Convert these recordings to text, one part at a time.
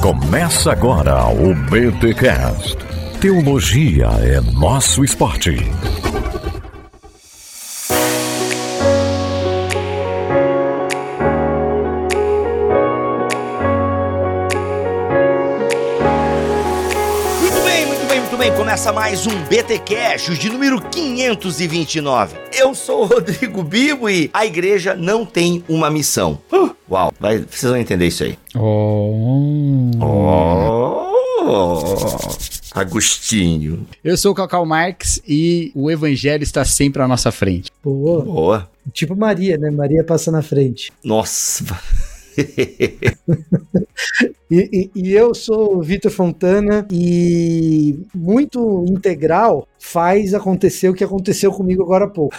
Começa agora o BTCast. Teologia é nosso esporte. Muito bem, muito bem, muito bem. Começa mais um BT Cash, de número 529. Eu sou o Rodrigo Bibo e a igreja não tem uma missão. Uh, uau, vai, vocês vão entender isso aí. Oh. Oh, Agostinho. Eu sou o Cacau Marx e o evangelho está sempre à nossa frente. Boa. Boa. Tipo Maria, né? Maria passa na frente. Nossa. E, e- e eu sou o Vitor Fontana e muito integral faz acontecer o que aconteceu comigo agora há pouco.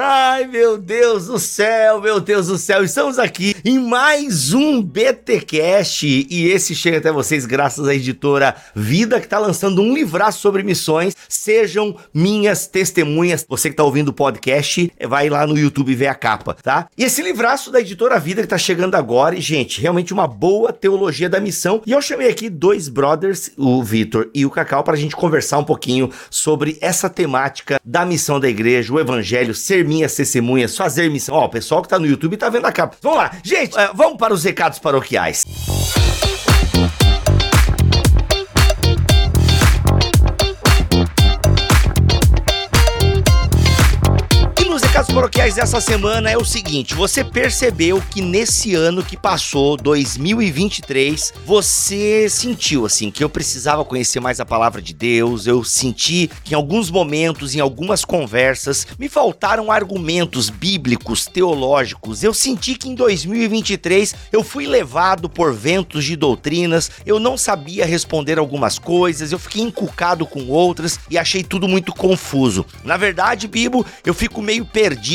Ai, meu Deus do céu, meu Deus do céu. Estamos aqui em mais um BTcast e esse chega até vocês graças à editora Vida que está lançando um livraço sobre missões. Sejam minhas testemunhas. Você que está ouvindo o podcast, vai lá no YouTube ver a capa, tá? E esse livraço da editora Vida que está chegando agora e gente, realmente uma boa teologia da missão. E eu chamei aqui dois brothers, o Vitor e o Cacau, para a gente conversar um pouquinho sobre essa temática da missão da igreja, o evangelho, ser minhas testemunhas, fazer missão. Ó, o pessoal que tá no YouTube tá vendo a capa. Vamos lá, gente, eh, vamos para os recados paroquiais. E paroquiais dessa semana é o seguinte: você percebeu que nesse ano que passou, 2023, você sentiu assim que eu precisava conhecer mais a palavra de Deus, eu senti que em alguns momentos, em algumas conversas, me faltaram argumentos bíblicos, teológicos. Eu senti que em 2023 eu fui levado por ventos de doutrinas, eu não sabia responder algumas coisas, eu fiquei encucado com outras e achei tudo muito confuso. Na verdade, Bibo, eu fico meio perdido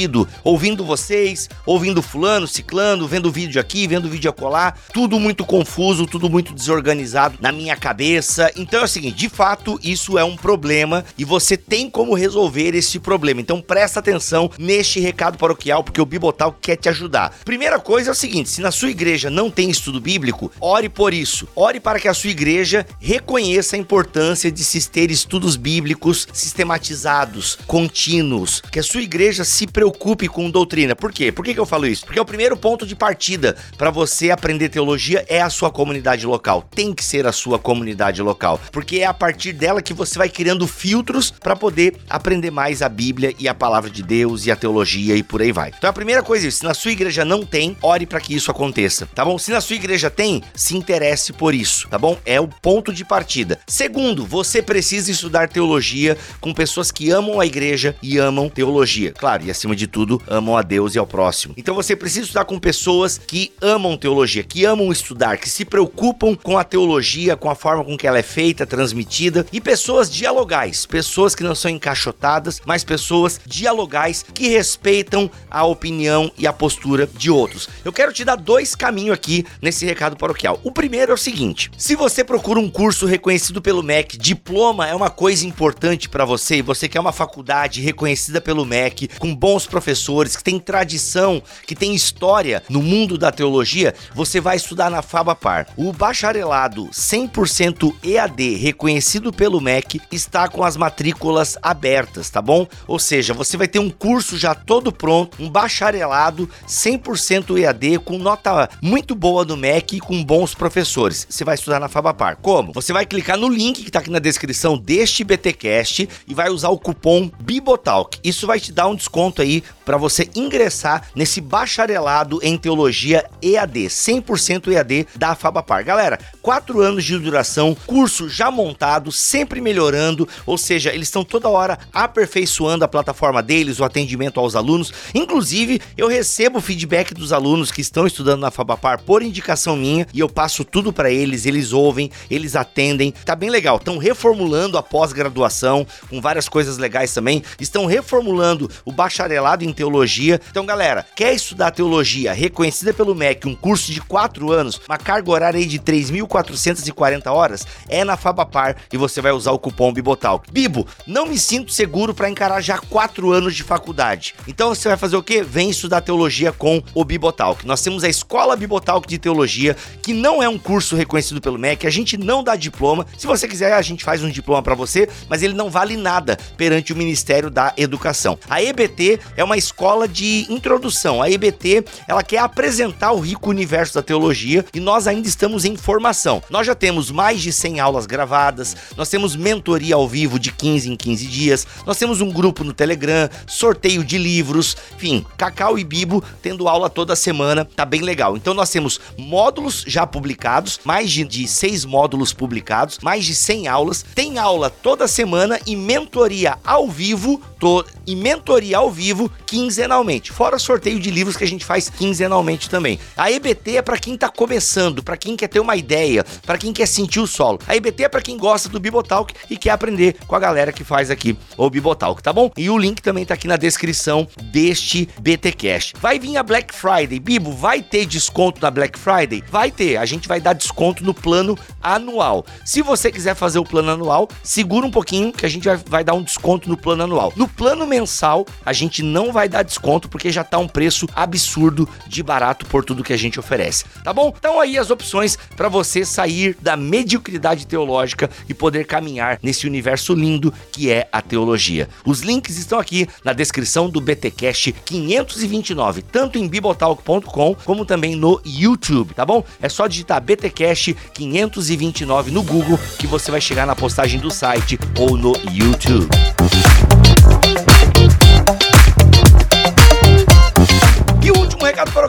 ouvindo vocês, ouvindo fulano, ciclano, vendo vídeo aqui, vendo vídeo acolá, tudo muito confuso, tudo muito desorganizado na minha cabeça. Então é o seguinte, de fato, isso é um problema e você tem como resolver esse problema. Então presta atenção neste recado paroquial porque o Bibotal quer te ajudar. Primeira coisa é o seguinte, se na sua igreja não tem estudo bíblico, ore por isso. Ore para que a sua igreja reconheça a importância de se ter estudos bíblicos sistematizados, contínuos, que a sua igreja se preocupe com doutrina. Por quê? Por que, que eu falo isso? Porque o primeiro ponto de partida para você aprender teologia é a sua comunidade local. Tem que ser a sua comunidade local, porque é a partir dela que você vai criando filtros para poder aprender mais a Bíblia e a palavra de Deus e a teologia e por aí vai. Então a primeira coisa é isso, se na sua igreja não tem, ore para que isso aconteça, tá bom? Se na sua igreja tem, se interesse por isso, tá bom? É o ponto de partida. Segundo, você precisa estudar teologia com pessoas que amam a igreja e amam teologia. Claro, e acima de tudo, amam a Deus e ao próximo. Então você precisa estudar com pessoas que amam teologia, que amam estudar, que se preocupam com a teologia, com a forma com que ela é feita, transmitida, e pessoas dialogais, pessoas que não são encaixotadas, mas pessoas dialogais que respeitam a opinião e a postura de outros. Eu quero te dar dois caminhos aqui nesse recado paroquial. O primeiro é o seguinte: se você procura um curso reconhecido pelo MEC, diploma é uma coisa importante para você e você quer uma faculdade reconhecida pelo MEC, com bons professores, que tem tradição, que tem história no mundo da teologia, você vai estudar na Fabapar. O bacharelado 100% EAD reconhecido pelo MEC está com as matrículas abertas, tá bom? Ou seja, você vai ter um curso já todo pronto, um bacharelado 100% EAD com nota muito boa do MEC e com bons professores. Você vai estudar na Fabapar. Como? Você vai clicar no link que tá aqui na descrição deste BTcast e vai usar o cupom Bibotalk. Isso vai te dar um desconto aí para você ingressar nesse bacharelado em teologia EAD, 100% EAD da Fabapar. Galera, quatro anos de duração, curso já montado, sempre melhorando, ou seja, eles estão toda hora aperfeiçoando a plataforma deles, o atendimento aos alunos. Inclusive, eu recebo feedback dos alunos que estão estudando na Fabapar por indicação minha e eu passo tudo para eles, eles ouvem, eles atendem. Tá bem legal. Estão reformulando a pós-graduação com várias coisas legais também. Estão reformulando o bacharelado bacharelado em teologia. Então, galera, quer estudar teologia reconhecida pelo MEC, um curso de 4 anos, uma carga horária aí de 3.440 horas? É na Fabapar e você vai usar o cupom Bibotalk. Bibo, não me sinto seguro para encarar já 4 anos de faculdade. Então você vai fazer o quê? Vem estudar teologia com o Bibotalk. Nós temos a Escola Bibotalk de Teologia, que não é um curso reconhecido pelo MEC, a gente não dá diploma. Se você quiser, a gente faz um diploma para você, mas ele não vale nada perante o Ministério da Educação. A EBT é uma escola de introdução. A EBT, ela quer apresentar o rico universo da teologia e nós ainda estamos em formação. Nós já temos mais de 100 aulas gravadas, nós temos mentoria ao vivo de 15 em 15 dias, nós temos um grupo no Telegram, sorteio de livros, enfim, Cacau e Bibo tendo aula toda semana, tá bem legal. Então nós temos módulos já publicados, mais de, de seis módulos publicados, mais de 100 aulas, tem aula toda semana e mentoria ao vivo, to, e mentoria ao vivo quinzenalmente, fora sorteio de livros que a gente faz quinzenalmente também. A EBT é para quem tá começando, para quem quer ter uma ideia, para quem quer sentir o solo. A EBT é para quem gosta do Bibotalk e quer aprender com a galera que faz aqui o Bibotalk, tá bom? E o link também tá aqui na descrição deste BT Cash. Vai vir a Black Friday, Bibo, vai ter desconto na Black Friday? Vai ter. A gente vai dar desconto no plano anual. Se você quiser fazer o plano anual, segura um pouquinho que a gente vai, vai dar um desconto no plano anual. No plano mensal, a gente não vai dar desconto porque já tá um preço absurdo de barato por tudo que a gente oferece, tá bom? Então aí as opções para você sair da mediocridade teológica e poder caminhar nesse universo lindo que é a teologia. Os links estão aqui na descrição do BTcast 529, tanto em bibotalk.com como também no YouTube, tá bom? É só digitar BTcast 529 no Google que você vai chegar na postagem do site ou no YouTube.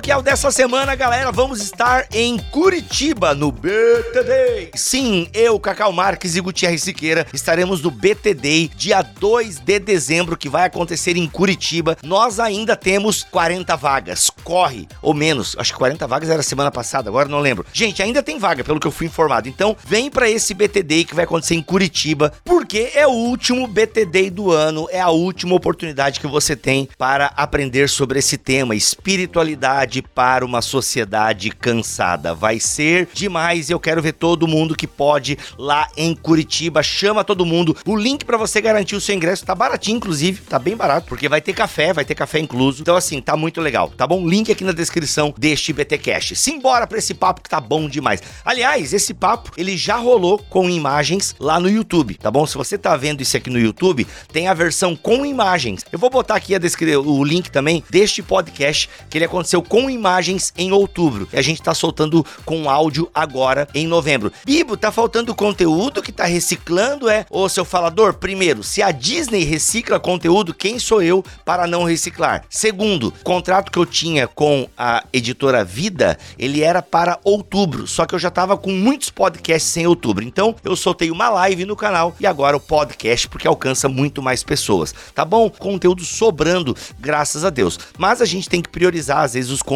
Paroquial dessa semana, galera, vamos estar em Curitiba, no BTD. Sim, eu, Cacau Marques e Gutierrez Siqueira estaremos no BTD dia 2 de dezembro, que vai acontecer em Curitiba. Nós ainda temos 40 vagas, corre, ou menos, acho que 40 vagas era semana passada, agora não lembro. Gente, ainda tem vaga, pelo que eu fui informado. Então, vem para esse BTD que vai acontecer em Curitiba, porque é o último BTD do ano, é a última oportunidade que você tem para aprender sobre esse tema, espiritualidade para uma sociedade cansada. Vai ser demais. Eu quero ver todo mundo que pode lá em Curitiba. Chama todo mundo. O link para você garantir o seu ingresso tá baratinho, inclusive, tá bem barato, porque vai ter café, vai ter café incluso. Então assim, tá muito legal, tá bom? Link aqui na descrição deste BTcast. Simbora para esse papo que tá bom demais. Aliás, esse papo ele já rolou com imagens lá no YouTube, tá bom? Se você tá vendo isso aqui no YouTube, tem a versão com imagens. Eu vou botar aqui a o link também deste podcast que ele aconteceu com imagens em outubro. E a gente tá soltando com áudio agora em novembro. Bibo, tá faltando conteúdo que tá reciclando, é? Ô, seu falador, primeiro, se a Disney recicla conteúdo, quem sou eu para não reciclar? Segundo, o contrato que eu tinha com a editora Vida, ele era para outubro, só que eu já tava com muitos podcasts em outubro. Então, eu soltei uma live no canal e agora o podcast, porque alcança muito mais pessoas, tá bom? Conteúdo sobrando, graças a Deus. Mas a gente tem que priorizar, às vezes, os conteúdos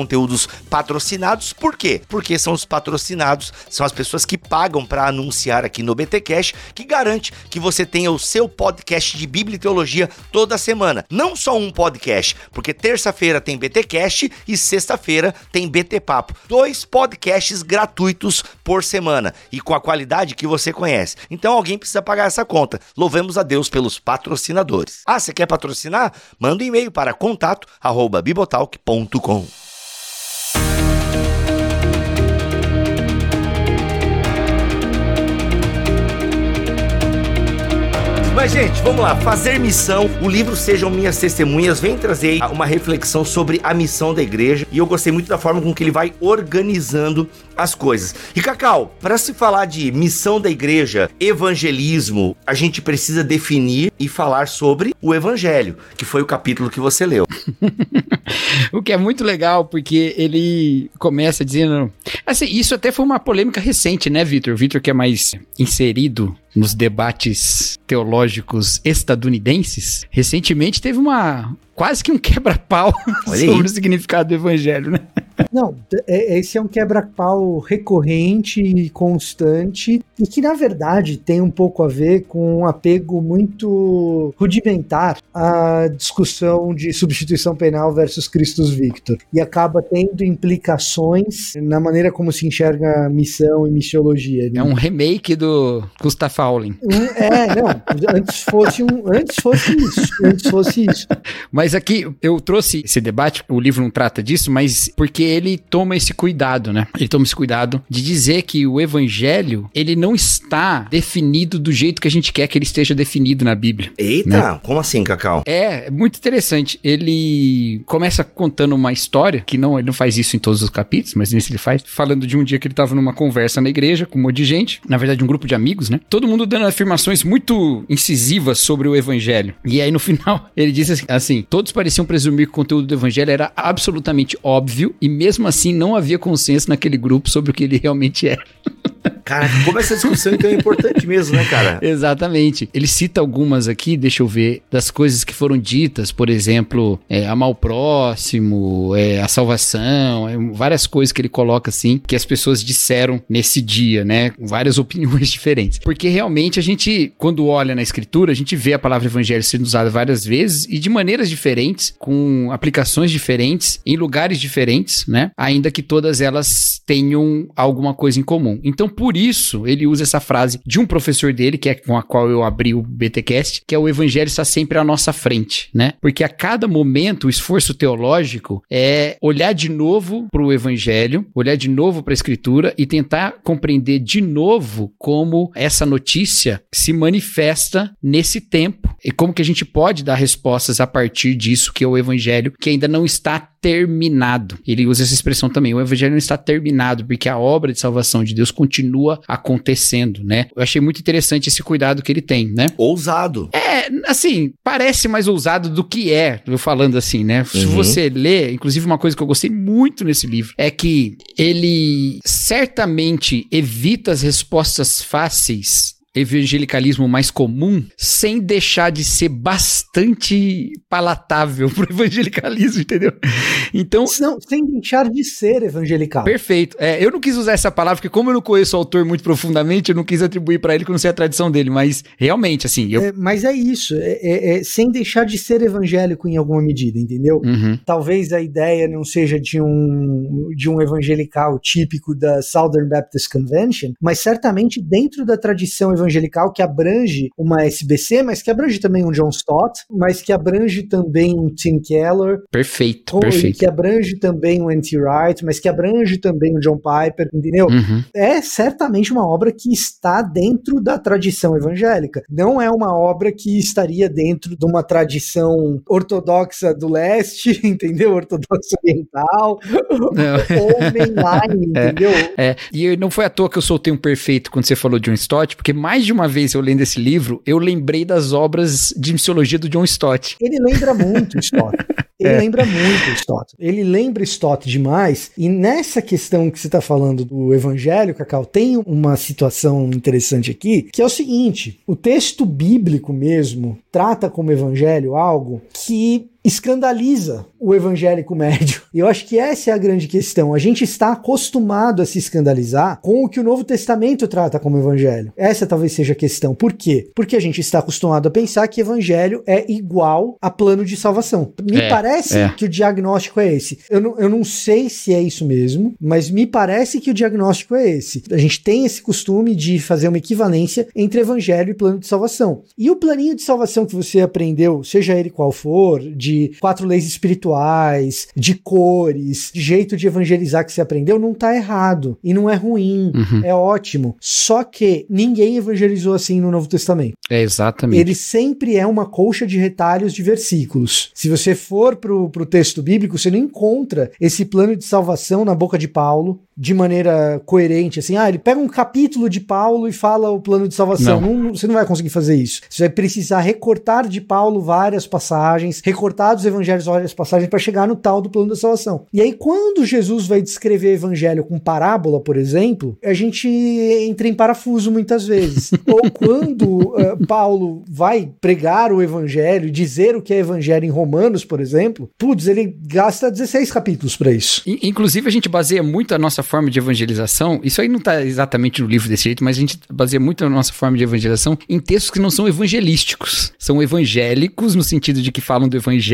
patrocinados. Por quê? Porque são os patrocinados, são as pessoas que pagam para anunciar aqui no BT Cash, que garante que você tenha o seu podcast de Bíblia e Teologia toda semana. Não só um podcast, porque terça-feira tem BT Cash e sexta-feira tem BT Papo. Dois podcasts gratuitos por semana e com a qualidade que você conhece. Então alguém precisa pagar essa conta. Louvemos a Deus pelos patrocinadores. Ah, você quer patrocinar? Manda um e-mail para contato@bibotalk.com. Mas, gente, vamos lá. Fazer missão. O livro Sejam Minhas Testemunhas vem trazer uma reflexão sobre a missão da igreja. E eu gostei muito da forma com que ele vai organizando as coisas. E, Cacau, para se falar de missão da igreja, evangelismo, a gente precisa definir e falar sobre o evangelho, que foi o capítulo que você leu. o que é muito legal, porque ele começa dizendo. Assim, isso até foi uma polêmica recente, né, Vitor? Vitor, que é mais inserido nos debates teológicos estadunidenses, recentemente teve uma, quase que um quebra-pau sobre o significado do evangelho, né? Não, é- esse é um quebra-pau recorrente e constante e que, na verdade, tem um pouco a ver com um apego muito rudimentar à discussão de substituição penal versus Christus Victor. E acaba tendo implicações na maneira como se enxerga missão e missiologia. É um remake do Gustav Pauling. Um- É, não. Antes fosse um. Antes fosse isso. Antes fosse isso. Mas aqui eu trouxe esse debate, o livro não trata disso, mas porque ele toma esse cuidado, né? Ele toma esse cuidado de dizer que o evangelho, ele não está definido do jeito que a gente quer que ele esteja definido na Bíblia. Eita, como assim, Cacau? É, é muito interessante. Ele começa contando uma história, que não, ele não faz isso em todos os capítulos, mas nesse ele faz, falando de um dia que ele estava numa conversa na igreja com um monte de gente, na verdade um grupo de amigos, né? Todo mundo dando afirmações muito incisivas sobre o evangelho. E aí no final ele diz assim, assim, todos pareciam presumir que o conteúdo do evangelho era absolutamente óbvio e mesmo assim não havia consenso naquele grupo sobre o que ele realmente é. Cara, como essa discussão então é importante mesmo, né, cara? Exatamente. Ele cita algumas aqui, deixa eu ver, das coisas que foram ditas, por exemplo, é, amar o próximo, é, a salvação, é, várias coisas que ele coloca assim, que as pessoas disseram nesse dia, né? Várias opiniões diferentes. Porque realmente a gente, quando olha na escritura, a gente vê a palavra evangelho sendo usada várias vezes e de maneiras diferentes, com aplicações diferentes, em lugares diferentes, né? Ainda que todas elas tenham alguma coisa em comum. Então, por isso, ele usa essa frase de um professor dele, que é com a qual eu abri o BTcast, que é o evangelho está sempre à nossa frente, né? Porque a cada momento o esforço teológico é olhar de novo para o evangelho, olhar de novo para a escritura e tentar compreender de novo como essa notícia se manifesta nesse tempo e como que a gente pode dar respostas a partir disso que é o evangelho que ainda não está terminado. Ele usa essa expressão também, o evangelho não está terminado, porque a obra de salvação de Deus continua acontecendo, né? Eu achei muito interessante esse cuidado que ele tem, né? Ousado. É, assim, parece mais ousado do que é, eu falando assim, né? Se Uhum. você lê, inclusive uma coisa que eu gostei muito nesse livro é que ele certamente evita as respostas fáceis evangelicalismo mais comum sem deixar de ser bastante palatável pro evangelicalismo, entendeu? Então, Não, sem deixar de ser evangelical. Perfeito. É, eu não quis usar essa palavra, porque como eu não conheço o autor muito profundamente, eu não quis atribuir pra ele que eu não sei a tradição dele, mas realmente, assim, eu... É, mas é isso, é, é- é sem deixar de ser evangélico em alguma medida, entendeu? Uhum. Talvez a ideia não seja de um, de um evangelical típico da Southern Baptist Convention, mas certamente dentro da tradição evangelical que abrange uma SBC, mas que abrange também um John Stott, mas que abrange também um Tim Keller, Perfeito, ou- perfeito. que abrange também um N.T. Wright, mas que abrange também um John Piper, entendeu? Uhum. é certamente uma obra que está dentro da tradição evangélica. Não é uma obra que estaria dentro de uma tradição ortodoxa do leste, entendeu? Ortodoxa oriental, ou mainline, entendeu? É, e não foi à toa que eu soltei um perfeito quando você falou de John Stott, porque mais de uma vez eu lendo esse livro, eu lembrei das obras de missiologia do John Stott. Ele lembra muito Stott. Ele lembra muito Stott. Ele lembra Stott demais. E nessa questão que você está falando do evangelho, Cacau, tem uma situação interessante aqui, que é o seguinte: o texto bíblico mesmo trata como evangelho algo que escandaliza o evangélico médio. E eu acho que essa é a grande questão. A gente está acostumado a se escandalizar com o que o Novo Testamento trata como evangelho. Essa talvez seja a questão. Por quê? Porque a gente está acostumado a pensar que evangelho é igual a plano de salvação. Me É, parece é. que o diagnóstico é esse. Eu não, eu não sei se é isso mesmo, mas me parece que o diagnóstico é esse. A gente tem esse costume de fazer uma equivalência entre evangelho e plano de salvação. E o planinho de salvação que você aprendeu, seja ele qual for, de quatro leis espirituais, de cores, de jeito de evangelizar que você aprendeu, não tá errado. E não é ruim. Uhum. É ótimo. Só que ninguém evangelizou assim no Novo Testamento. É, exatamente. Ele sempre é uma colcha de retalhos de versículos. Se você for pro, pro texto bíblico, você não encontra esse plano de salvação na boca de Paulo de maneira coerente, assim, ah, ele pega um capítulo de Paulo e fala o plano de salvação. Não. Não- você não vai conseguir fazer isso. Você vai precisar recortar de Paulo várias passagens, recortar cortados os evangelhos, olha as passagens para chegar no tal do plano da salvação. E aí quando Jesus vai descrever o evangelho com parábola, por exemplo, a gente entra em parafuso muitas vezes. Ou quando uh, Paulo vai pregar o evangelho, dizer o que é evangelho em Romanos, por exemplo, putz, ele gasta 16 capítulos para isso. Inclusive a gente baseia muito a nossa forma de evangelização, isso aí não tá exatamente no livro desse jeito, mas a gente baseia muito a nossa forma de evangelização em textos que não são evangelísticos. São evangélicos no sentido de que falam do evangelho,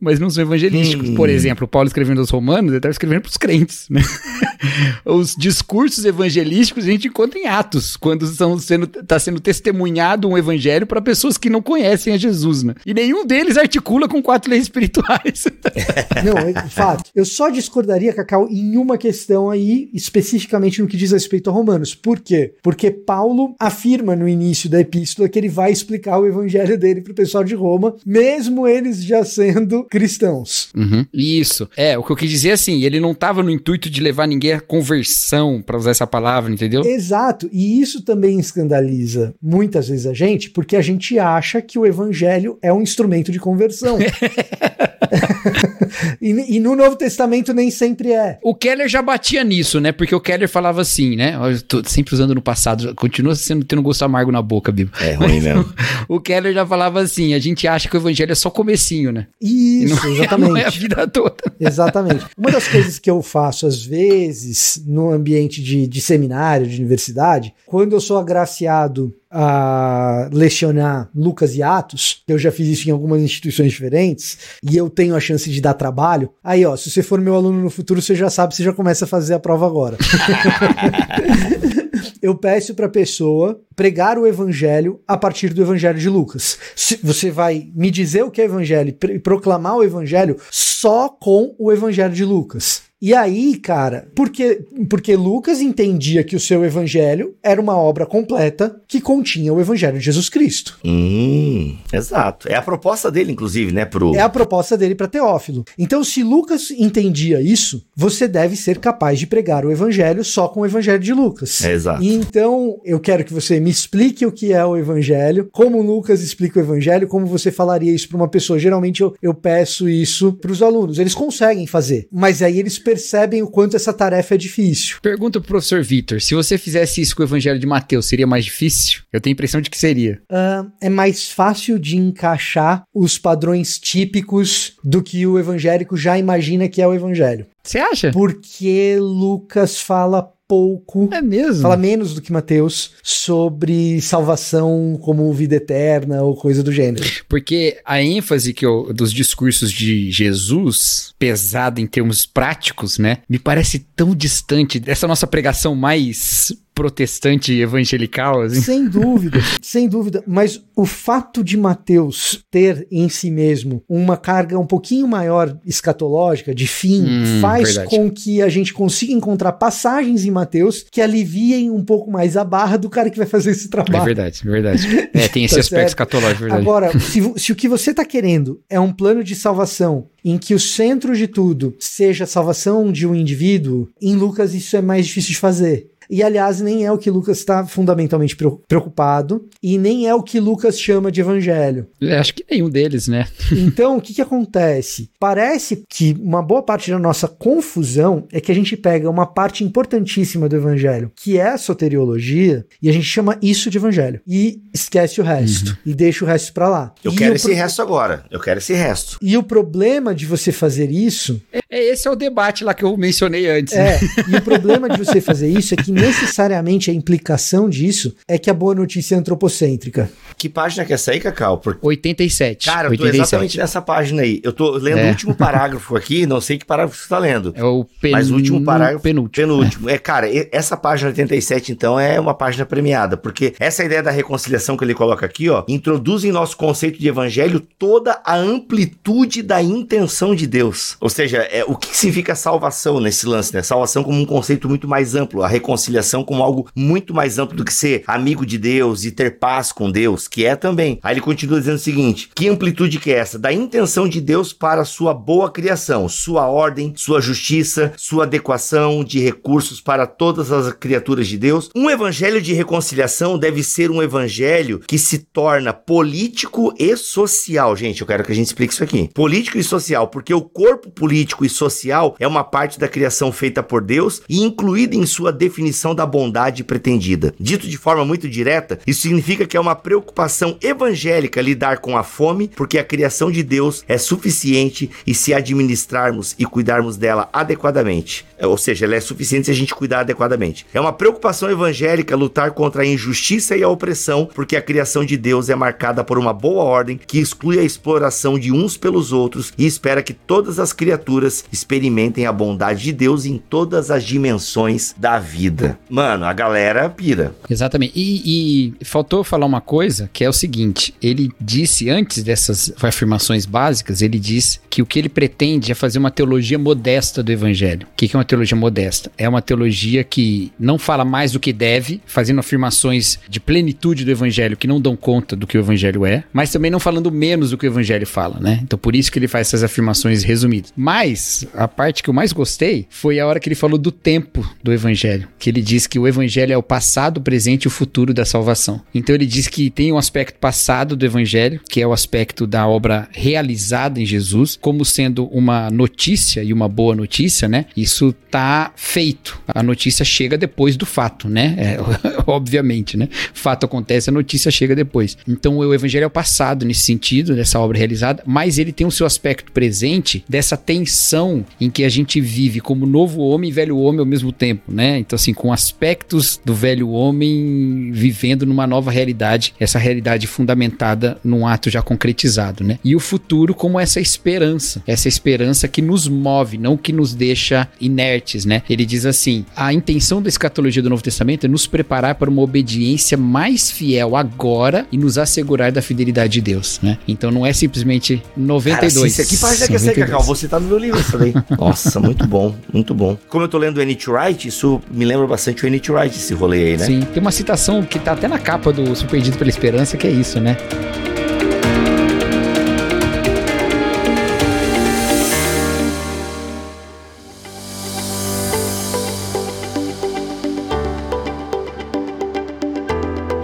mas não são evangelísticos. Hum. Por exemplo, Paulo escrevendo aos romanos, ele estava escrevendo para os crentes, né? Os discursos evangelísticos a gente encontra em Atos, quando está sendo, tá sendo testemunhado um evangelho para pessoas que não conhecem a Jesus, né? E nenhum deles articula com quatro leis espirituais. não, é fato. Eu só discordaria, Cacau, em uma questão aí, especificamente no que diz respeito a Romanos. Por quê? Porque Paulo afirma no início da epístola que ele vai explicar o evangelho dele para o pessoal de Roma, mesmo eles já sendo cristãos. Uhum. Isso. É, o que eu quis dizer é assim, ele não estava no intuito de levar ninguém à conversão, para usar essa palavra, entendeu? Exato. E isso também escandaliza muitas vezes a gente, porque a gente acha que o evangelho é um instrumento de conversão. e, e, no Novo Testamento nem sempre é. O Keller já batia nisso, né? Porque o Keller falava assim, né? Eu tô sempre usando no passado, continua sendo tendo gosto amargo na boca, Bibo. É ruim mesmo. o Keller já falava assim: a gente acha que o evangelho é só comecinho, né? Isso, não exatamente. É, não é a vida toda. Exatamente. Uma das coisas que eu faço às vezes no ambiente de, de seminário, de universidade, quando eu sou agraciado a lecionar Lucas e Atos, eu já fiz isso em algumas instituições diferentes, e eu tenho a chance de dar trabalho. Aí, ó, se você for meu aluno no futuro, você já sabe, você já começa a fazer a prova agora. eu peço para a pessoa pregar o evangelho a partir do evangelho de Lucas. Você vai me dizer o que é evangelho e proclamar o evangelho só com o evangelho de Lucas. E aí, cara, porque, porque Lucas entendia que o seu evangelho era uma obra completa que continha o evangelho de Jesus Cristo. Hum, exato. É a proposta dele, inclusive, né? Pro... É a proposta dele para Teófilo. Então, se Lucas entendia isso, você deve ser capaz de pregar o evangelho só com o evangelho de Lucas. É, exato. E então, eu quero que você me explique o que é o evangelho, como Lucas explica o evangelho, como você falaria isso para uma pessoa. Geralmente eu, eu peço isso para os alunos. Eles conseguem fazer, mas aí eles percebem o quanto essa tarefa é difícil. Pergunta pro professor Vitor: se você fizesse isso com o evangelho de Mateus, seria mais difícil? Eu tenho a impressão de que seria. Uh, é mais fácil de encaixar os padrões típicos do que o evangélico já imagina que é o evangelho. Você acha? Porque Lucas fala pouco. É mesmo? Fala menos do que Mateus sobre salvação como vida eterna ou coisa do gênero. Porque a ênfase que eu, dos discursos de Jesus, pesada em termos práticos, né? Me parece tão distante dessa nossa pregação mais protestante evangelical. Assim. Sem dúvida, sem dúvida. Mas o fato de Mateus ter em si mesmo uma carga um pouquinho maior escatológica, de fim, hum, faz verdade. com que a gente consiga encontrar passagens em Mateus que aliviem um pouco mais a barra do cara que vai fazer esse trabalho. É verdade, é verdade. É, tem esse tá aspecto escatológico, verdade. Agora, se, se o que você está querendo é um plano de salvação em que o centro de tudo seja a salvação de um indivíduo, em Lucas isso é mais difícil de fazer. E aliás, nem é o que Lucas está fundamentalmente preocupado e nem é o que Lucas chama de evangelho. É, acho que nenhum deles, né? então, o que, que acontece? Parece que uma boa parte da nossa confusão é que a gente pega uma parte importantíssima do evangelho, que é a soteriologia, e a gente chama isso de evangelho. E esquece o resto. Uhum. E deixa o resto para lá. Eu e quero esse pro... resto agora. Eu quero esse resto. E o problema de você fazer isso. É, esse é o debate lá que eu mencionei antes. É. Né? E o problema de você fazer isso é que necessariamente a implicação disso é que a boa notícia é antropocêntrica. Que página que é essa aí, Cacau? Por... 87. Cara, eu tô 87. exatamente nessa página aí. Eu tô lendo é. o último parágrafo aqui, não sei que parágrafo você tá lendo. É o pen... Mas o último parágrafo. Penúltimo. Penúltimo. É. é, cara, essa página 87, então, é uma página premiada, porque essa ideia da reconciliação que ele coloca aqui, ó, introduz em nosso conceito de evangelho toda a amplitude da intenção de Deus. Ou seja, é, o que significa salvação nesse lance, né? Salvação como um conceito muito mais amplo, a reconciliação reconciliação como algo muito mais amplo do que ser amigo de Deus e ter paz com Deus, que é também. Aí ele continua dizendo o seguinte: que amplitude que é essa? Da intenção de Deus para sua boa criação, sua ordem, sua justiça, sua adequação de recursos para todas as criaturas de Deus. Um evangelho de reconciliação deve ser um evangelho que se torna político e social. Gente, eu quero que a gente explique isso aqui. Político e social, porque o corpo político e social é uma parte da criação feita por Deus e incluída em sua definição da bondade pretendida. Dito de forma muito direta, isso significa que é uma preocupação evangélica lidar com a fome, porque a criação de Deus é suficiente e se administrarmos e cuidarmos dela adequadamente. É, ou seja, ela é suficiente se a gente cuidar adequadamente. É uma preocupação evangélica lutar contra a injustiça e a opressão, porque a criação de Deus é marcada por uma boa ordem que exclui a exploração de uns pelos outros e espera que todas as criaturas experimentem a bondade de Deus em todas as dimensões da vida. Mano, a galera pira. Exatamente. E, e faltou falar uma coisa que é o seguinte: ele disse antes dessas afirmações básicas, ele diz que o que ele pretende é fazer uma teologia modesta do evangelho. O que é uma teologia modesta? É uma teologia que não fala mais do que deve, fazendo afirmações de plenitude do evangelho que não dão conta do que o evangelho é, mas também não falando menos do que o evangelho fala, né? Então por isso que ele faz essas afirmações resumidas. Mas a parte que eu mais gostei foi a hora que ele falou do tempo do evangelho, ele diz que o evangelho é o passado, o presente e o futuro da salvação. Então ele diz que tem um aspecto passado do evangelho, que é o aspecto da obra realizada em Jesus, como sendo uma notícia e uma boa notícia, né? Isso tá feito. A notícia chega depois do fato, né? É, obviamente, né? Fato acontece, a notícia chega depois. Então o evangelho é o passado nesse sentido, dessa obra realizada, mas ele tem o seu aspecto presente dessa tensão em que a gente vive como novo homem e velho homem ao mesmo tempo, né? Então assim, com aspectos do velho homem vivendo numa nova realidade, essa realidade fundamentada num ato já concretizado, né? E o futuro como essa esperança, essa esperança que nos move, não que nos deixa inertes, né? Ele diz assim: a intenção da escatologia do Novo Testamento é nos preparar para uma obediência mais fiel agora e nos assegurar da fidelidade de Deus, né? Então não é simplesmente 92. Cara, isso aqui faz que essa Cacau, você tá no meu livro isso daí. Nossa, muito bom, muito bom. Como eu tô lendo o N.T. Wright, isso me lembra bastante o N.T. Wright, esse rolê aí, né? Sim, tem uma citação que tá até na capa do Surpreendido pela Esperança, que é isso, né?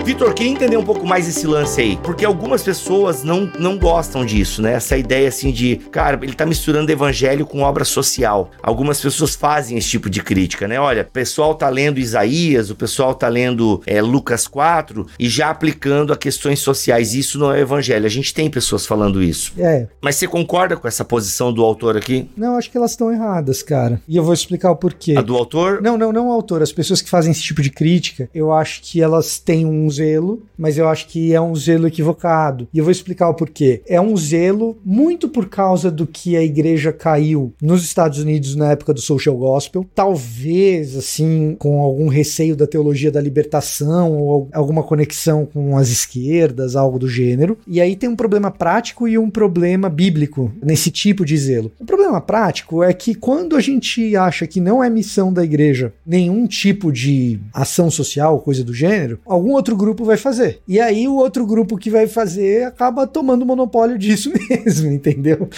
Vitor, queria entender um pouco mais esse lance aí, porque algumas pessoas não, não gostam disso, né? Essa ideia assim de, cara, ele tá misturando evangelho com obra social. Algumas pessoas fazem esse tipo de crítica, né? Olha, o pessoal tá lendo Isaías, o pessoal tá lendo é, Lucas 4 e já aplicando a questões sociais. Isso não é evangelho. A gente tem pessoas falando isso. É. Mas você concorda com essa posição do autor aqui? Não, acho que elas estão erradas, cara. E eu vou explicar o porquê. A do autor? Não, não, não o autor. As pessoas que fazem esse tipo de crítica, eu acho que elas têm um zelo, mas eu acho que é um zelo equivocado. E eu vou explicar o porquê. É um zelo muito por causa do que a igreja caiu nos Estados Unidos na época do social gospel. Talvez, assim, com algum receio da teologia da libertação ou alguma conexão com as esquerdas, algo do gênero. E aí tem um problema prático e um problema bíblico nesse tipo de zelo. O problema prático é que quando a gente acha que não é missão da igreja nenhum tipo de ação social, coisa do gênero, algum outro grupo vai fazer. E aí o outro grupo que vai fazer acaba tomando o monopólio disso mesmo, entendeu?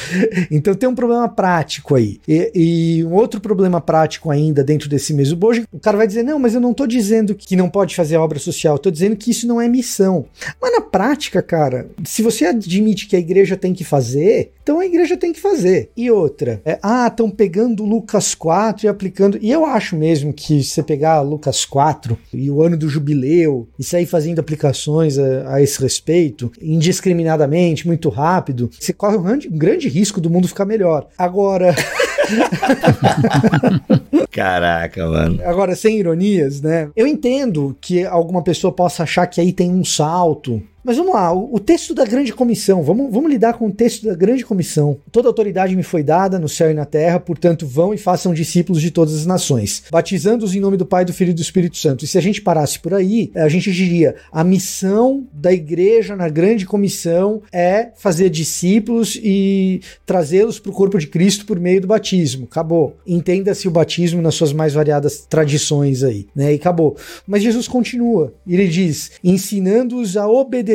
Então tem um problema prático aí. E, e, um outro problema prático ainda dentro desse mesmo bojo, o cara vai dizer: não, mas eu não tô dizendo que não pode fazer obra social, eu tô dizendo que isso não é missão. Mas na prática, cara, se você admite que a igreja tem que fazer, então a igreja tem que fazer. E outra, é, ah, estão pegando Lucas 4 e aplicando. E eu acho mesmo que você pegar Lucas 4 e o ano do jubileu e sair fazendo aplicações a, a esse respeito indiscriminadamente, muito rápido, você corre um grande, um grande risco do mundo ficar melhor. Agora. Caraca, mano. Agora, sem ironias, né? Eu entendo que alguma pessoa possa achar que aí tem um salto Mas vamos lá, o, o, texto da grande comissão, vamos, vamos lidar com o texto da grande comissão. Toda autoridade me foi dada no céu e na terra, portanto vão e façam discípulos de todas as nações, batizando-os em nome do Pai, do Filho e do Espírito Santo. E se a gente parasse por aí, a gente diria: a missão da igreja na grande comissão é fazer discípulos e trazê-los para o corpo de Cristo por meio do batismo. Acabou. Entenda-se o batismo nas suas mais variadas tradições aí, né? E acabou. Mas Jesus continua. Ele diz: ensinando-os a obedecer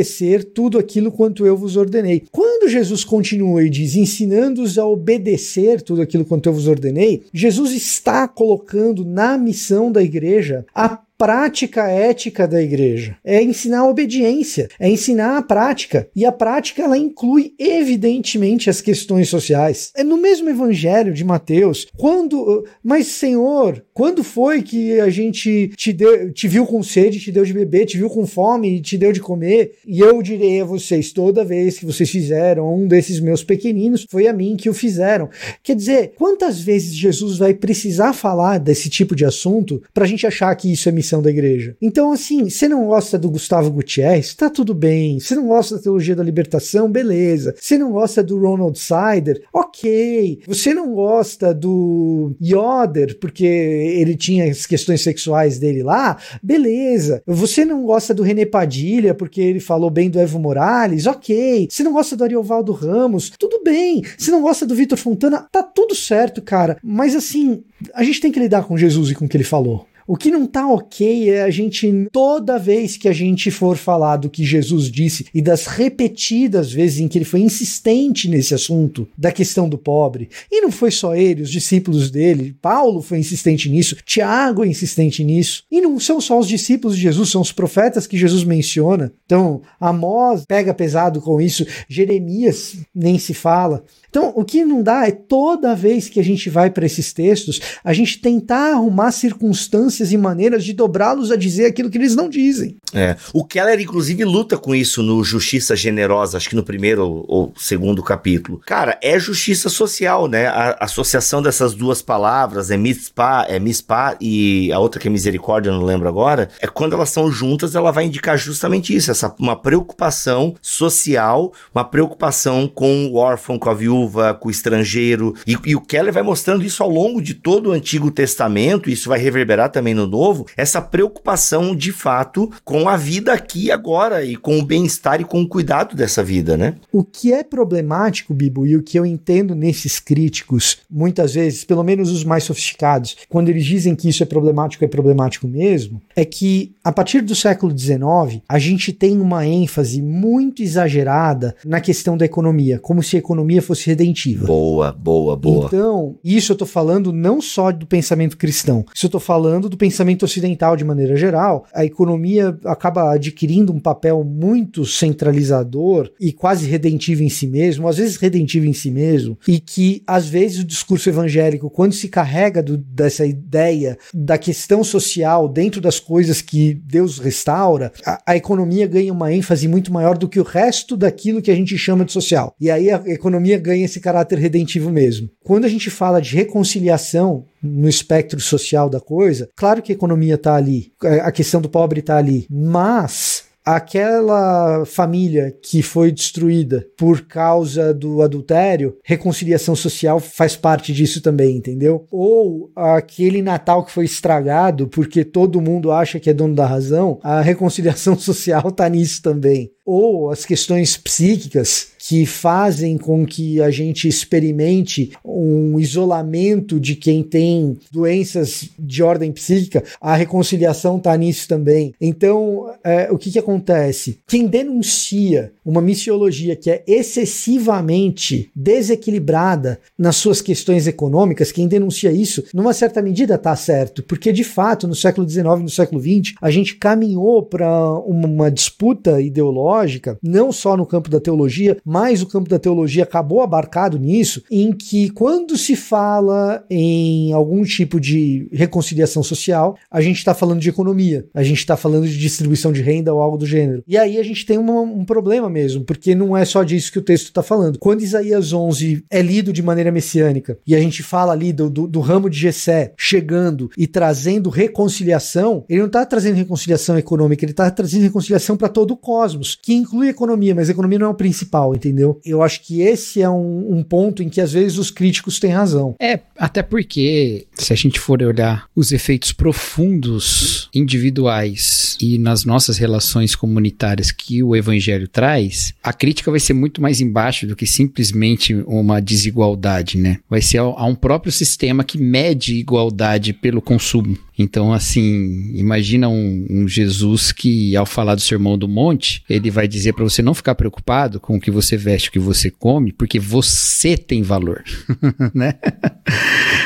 tudo aquilo quanto eu vos ordenei. Quando Jesus continua e diz: ensinando-os a obedecer tudo aquilo quanto eu vos ordenei, Jesus está colocando na missão da igreja a prática ética da igreja. É ensinar a obediência, é ensinar a prática. E a prática ela inclui evidentemente as questões sociais. É no mesmo evangelho de Mateus, quando, mas Senhor, quando foi que a gente te deu, te viu com sede, te deu de beber, te viu com fome e te deu de comer? E eu direi a vocês toda vez que vocês fizeram um desses meus pequeninos, foi a mim que o fizeram. Quer dizer, quantas vezes Jesus vai precisar falar desse tipo de assunto para a gente achar que isso é missão da igreja. Então, assim, você não gosta do Gustavo Gutierrez? Tá tudo bem. Você não gosta da teologia da libertação? Beleza. Você não gosta do Ronald Sider? Ok. Você não gosta do Yoder, porque ele tinha as questões sexuais dele lá? Beleza. Você não gosta do René Padilha, porque ele falou bem do Evo Morales? Ok. Você não gosta do Ariovaldo Ramos? Tudo bem. Você não gosta do Vitor Fontana? Tá tudo certo, cara. Mas assim, a gente tem que lidar com Jesus e com o que ele falou. O que não tá ok é a gente, toda vez que a gente for falar do que Jesus disse e das repetidas vezes em que ele foi insistente nesse assunto da questão do pobre, e não foi só ele, os discípulos dele, Paulo foi insistente nisso, Tiago é insistente nisso, e não são só os discípulos de Jesus, são os profetas que Jesus menciona. Então, Amós pega pesado com isso, Jeremias nem se fala. Então, o que não dá é toda vez que a gente vai para esses textos, a gente tentar arrumar circunstâncias e maneiras de dobrá-los a dizer aquilo que eles não dizem. É. O Keller, inclusive, luta com isso no Justiça Generosa, acho que no primeiro ou segundo capítulo. Cara, é justiça social, né? A associação dessas duas palavras é mitzpah, é mitzpah e a outra que é misericórdia, não lembro agora, é quando elas são juntas, ela vai indicar justamente isso, essa uma preocupação social, uma preocupação com o órfão, com a viúva, viúva, com o estrangeiro. E, e, o Keller vai mostrando isso ao longo de todo o Antigo Testamento, isso vai reverberar também no Novo, essa preocupação de fato com a vida aqui e agora e com o bem-estar e com o cuidado dessa vida, né? O que é problemático, Bibo, e o que eu entendo nesses críticos, muitas vezes, pelo menos os mais sofisticados, quando eles dizem que isso é problemático, é problemático mesmo, é que a partir do século XIX, a gente tem uma ênfase muito exagerada na questão da economia, como se a economia fosse redentiva. Boa, boa, boa. Então, isso eu tô falando não só do pensamento cristão, isso eu tô falando do pensamento ocidental de maneira geral. A economia acaba adquirindo um papel muito centralizador e quase redentivo em si mesmo, às vezes redentivo em si mesmo, e que às vezes o discurso evangélico, quando se carrega do, dessa ideia da questão social dentro das coisas que Deus restaura, a, a economia ganha uma ênfase muito maior do que o resto daquilo que a gente chama de social. E aí a economia ganha esse caráter redentivo mesmo. Quando a gente fala de reconciliação no espectro social da coisa, claro que a economia está ali, a questão do pobre está ali, mas aquela família que foi destruída por causa do adultério, reconciliação social faz parte disso também, entendeu? Ou aquele Natal que foi estragado porque todo mundo acha que é dono da razão, a reconciliação social tá nisso também. Ou as questões psíquicas que fazem com que a gente experimente um isolamento de quem tem doenças de ordem psíquica, a reconciliação está nisso também. Então, é, o que, que acontece? Quem denuncia uma missiologia que é excessivamente desequilibrada nas suas questões econômicas, quem denuncia isso, numa certa medida está certo, porque de fato, no século XIX e no século XX, a gente caminhou para uma disputa ideológica, não só no campo da teologia, mas o campo da teologia acabou abarcado nisso, em que quando se fala em algum tipo de reconciliação social, a gente está falando de economia, a gente está falando de distribuição de renda ou algo do gênero. E aí a gente tem uma, um problema mesmo, porque não é só disso que o texto está falando. Quando Isaías 11 é lido de maneira messiânica e a gente fala ali do, do, do ramo de Gessé chegando e trazendo reconciliação, ele não está trazendo reconciliação econômica, ele está trazendo reconciliação para todo o cosmos, que inclui economia, mas economia não é o principal, entendeu? Eu acho que esse é um, um ponto em que às vezes os críticos têm razão. É, até porque, se a gente for olhar os efeitos profundos, individuais e nas nossas relações comunitárias que o evangelho traz, a crítica vai ser muito mais embaixo do que simplesmente uma desigualdade, né? Vai ser a, a um próprio sistema que mede igualdade pelo consumo. Então, assim, imagina um, um, Jesus que, ao falar do Sermão do Monte, ele vai dizer para você não ficar preocupado com o que você veste, o que você come, porque você tem valor, né?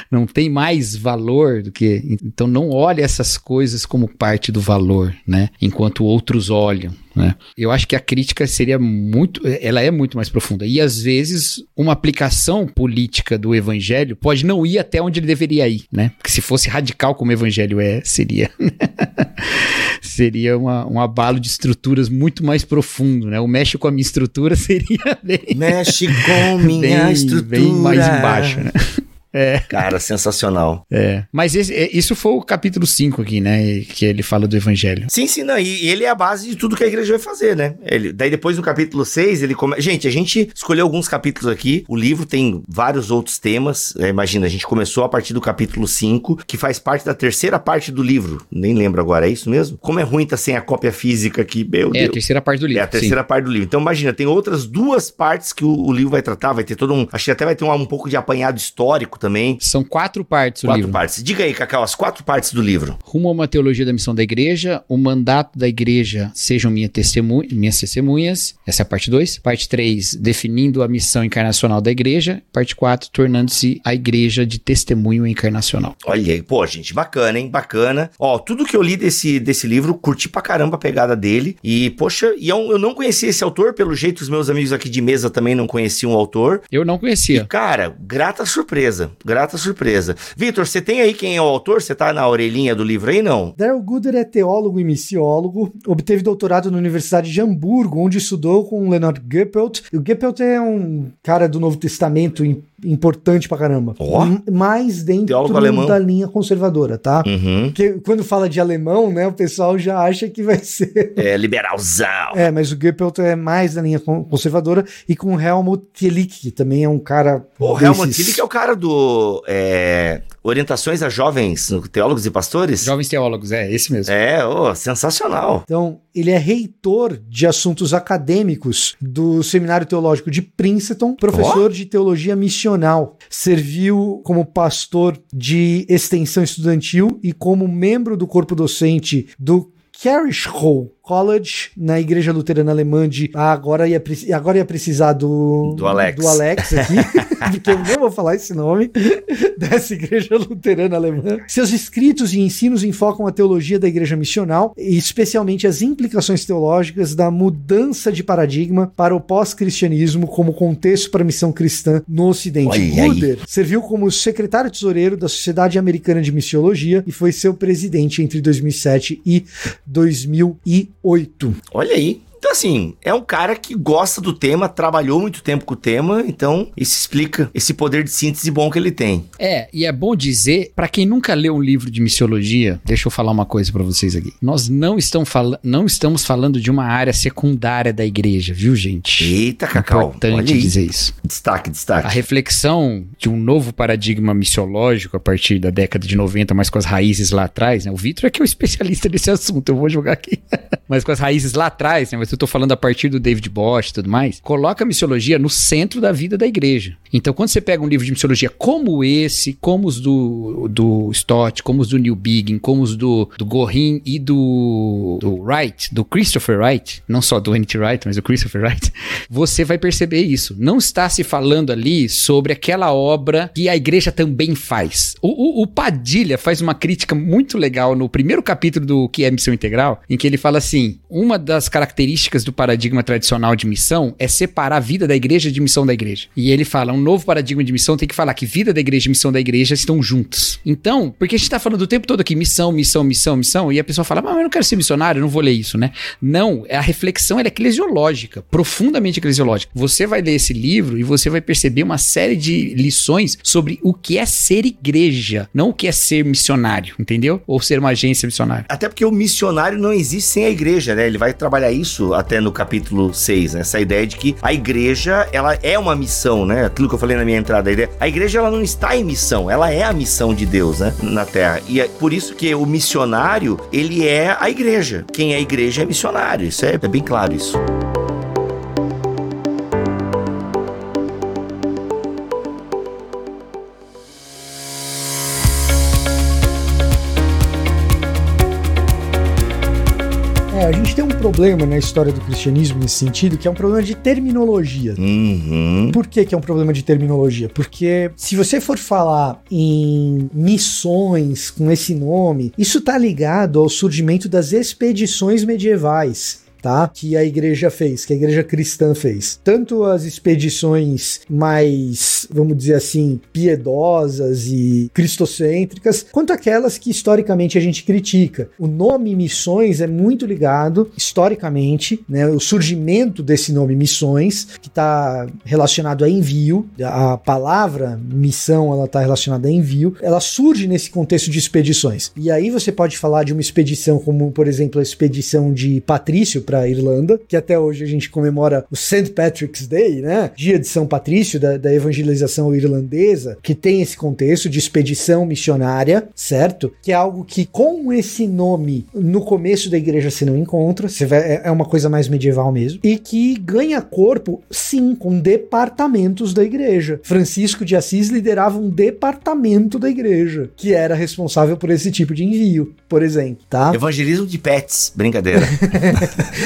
Não tem mais valor do que. Então, não olhe essas coisas como parte do valor, né? Enquanto outros olham. Né? Eu acho que a crítica seria muito, ela é muito mais profunda. E às vezes uma aplicação política do evangelho pode não ir até onde ele deveria ir, né? Porque se fosse radical como evangelho é, seria seria uma, um abalo de estruturas muito mais profundo, né? O mexe com a minha estrutura seria bem mexe com minha bem, estrutura bem mais embaixo, né? É. Cara, sensacional. É. Mas esse, é, isso foi o capítulo 5 aqui, né? Que ele fala do evangelho. Sim, sim, não. E ele é a base de tudo que a igreja vai fazer, né? Ele, daí depois no capítulo 6, ele começa. Gente, a gente escolheu alguns capítulos aqui. O livro tem vários outros temas. É, imagina, a gente começou a partir do capítulo 5, que faz parte da terceira parte do livro. Nem lembro agora, é isso mesmo? Como é ruim tá sem a cópia física aqui, meu é, Deus. É a terceira parte do livro. É a terceira sim. parte do livro. Então imagina, tem outras duas partes que o, o, livro vai tratar. Vai ter todo um. Acho que até vai ter um, um pouco de apanhado histórico também. São quatro partes o quatro livro. partes. Diga aí, Cacau, as quatro partes do livro. Rumo a uma teologia da missão da igreja, o mandato da igreja sejam minha testemunha, minhas testemunhas, essa é a parte 2. Parte 3, definindo a missão encarnacional da igreja. Parte 4, tornando-se a igreja de testemunho encarnacional. Olha aí, pô, gente, bacana, hein? Bacana. Ó, tudo que eu li desse, desse livro, curti pra caramba a pegada dele. E, poxa, e eu, eu não conhecia esse autor, pelo jeito os meus amigos aqui de mesa também não conheciam o autor. Eu não conhecia. E, cara, grata surpresa, grata surpresa. Vitor, você tem aí quem é o autor? Você tá na orelhinha do livro aí, não? Daryl Gooder é teólogo e missiólogo, obteve doutorado na Universidade de Hamburgo, onde estudou com Leonard Goeppelt. O Goeppelt é um cara do Novo Testamento importante pra caramba. Oh. Mais dentro da linha conservadora, tá? Uhum. Porque quando fala de alemão, né, o pessoal já acha que vai ser... É, liberalzão. É, mas o Goeppelt é mais da linha conservadora e com Helmut Tillich, que também é um cara... O desses... Helmut Tillich é o cara do... É, orientações a jovens teólogos e pastores? Jovens teólogos, é, esse mesmo. É, oh, sensacional. Então, ele é reitor de assuntos acadêmicos do Seminário Teológico de Princeton, professor oh. de teologia missional. Serviu como pastor de extensão estudantil e como membro do corpo docente do Hall College, na Igreja Luterana Alemã de. Ah, agora ia, agora ia precisar do. Do Alex. Do Alex aqui, porque eu não vou falar esse nome, dessa Igreja Luterana Alemã. Seus escritos e ensinos enfocam a teologia da Igreja Missional, e especialmente as implicações teológicas da mudança de paradigma para o pós-cristianismo como contexto para a missão cristã no Ocidente. Ruder serviu como secretário-tesoureiro da Sociedade Americana de Missiologia e foi seu presidente entre 2007 e 2008. Olha aí. Então, assim, é um cara que gosta do tema, trabalhou muito tempo com o tema, então isso explica esse poder de síntese bom que ele tem. É, e é bom dizer, para quem nunca leu um livro de missiologia, deixa eu falar uma coisa para vocês aqui. Nós não, estamos não estamos falando de uma área secundária da igreja, viu, gente? Eita, Cacau. É importante dizer isso. Destaque, destaque. A reflexão de um novo paradigma missiológico a partir da década de 90, mas com as raízes lá atrás, né? O Vitor é que é o especialista nesse assunto, eu vou jogar aqui. mas com as raízes lá atrás, né? Eu tô falando a partir do David Bosch e tudo mais, coloca a missiologia no centro da vida da igreja. Então, quando você pega um livro de missiologia como esse, como os do, do Stott, como os do Neil Biggin, como os do, do Gorin e do, do Wright, do Christopher Wright, não só do N.T. Wright, mas do Christopher Wright, você vai perceber isso. Não está se falando ali sobre aquela obra que a igreja também faz. O, o, o Padilha faz uma crítica muito legal no primeiro capítulo do Que é Missão Integral, em que ele fala assim: uma das características características do paradigma tradicional de missão é separar a vida da igreja de missão da igreja. E ele fala, um novo paradigma de missão tem que falar que vida da igreja e missão da igreja estão juntos. Então, porque a gente tá falando o tempo todo aqui missão, missão, missão, missão, e a pessoa fala, mas eu não quero ser missionário, eu não vou ler isso, né? Não, a reflexão é eclesiológica, profundamente eclesiológica. Você vai ler esse livro e você vai perceber uma série de lições sobre o que é ser igreja, não o que é ser missionário, entendeu? Ou ser uma agência missionária. Até porque o missionário não existe sem a igreja, né? Ele vai trabalhar isso até no capítulo 6, né? Essa ideia de que a igreja, ela é uma missão, né? Aquilo que eu falei na minha entrada, a ideia. A igreja, ela não está em missão, ela é a missão de Deus, né? Na terra. E é por isso que o missionário, ele é a igreja. Quem é a igreja é missionário. Isso é, é bem claro isso. Problema na história do cristianismo nesse sentido, que é um problema de terminologia. Uhum. Por que, que é um problema de terminologia? Porque se você for falar em missões com esse nome, isso tá ligado ao surgimento das expedições medievais. Tá? Que a igreja fez, que a igreja cristã fez. Tanto as expedições mais, vamos dizer assim, piedosas e cristocêntricas, quanto aquelas que historicamente a gente critica. O nome missões é muito ligado, historicamente, né? O surgimento desse nome missões, que está relacionado a envio, a palavra missão, ela está relacionada a envio, ela surge nesse contexto de expedições. E aí você pode falar de uma expedição como, por exemplo, a expedição de Patrício para Irlanda, que até hoje a gente comemora o St. Patrick's Day, né? Dia de São Patrício, da, da evangelização irlandesa, que tem esse contexto de expedição missionária, certo? Que é algo que com esse nome no começo da igreja você não encontra, vai, é, é uma coisa mais medieval mesmo, e que ganha corpo, sim, com departamentos da igreja. Francisco de Assis liderava um departamento da igreja, que era responsável por esse tipo de envio, por exemplo, tá? Evangelismo de pets, brincadeira.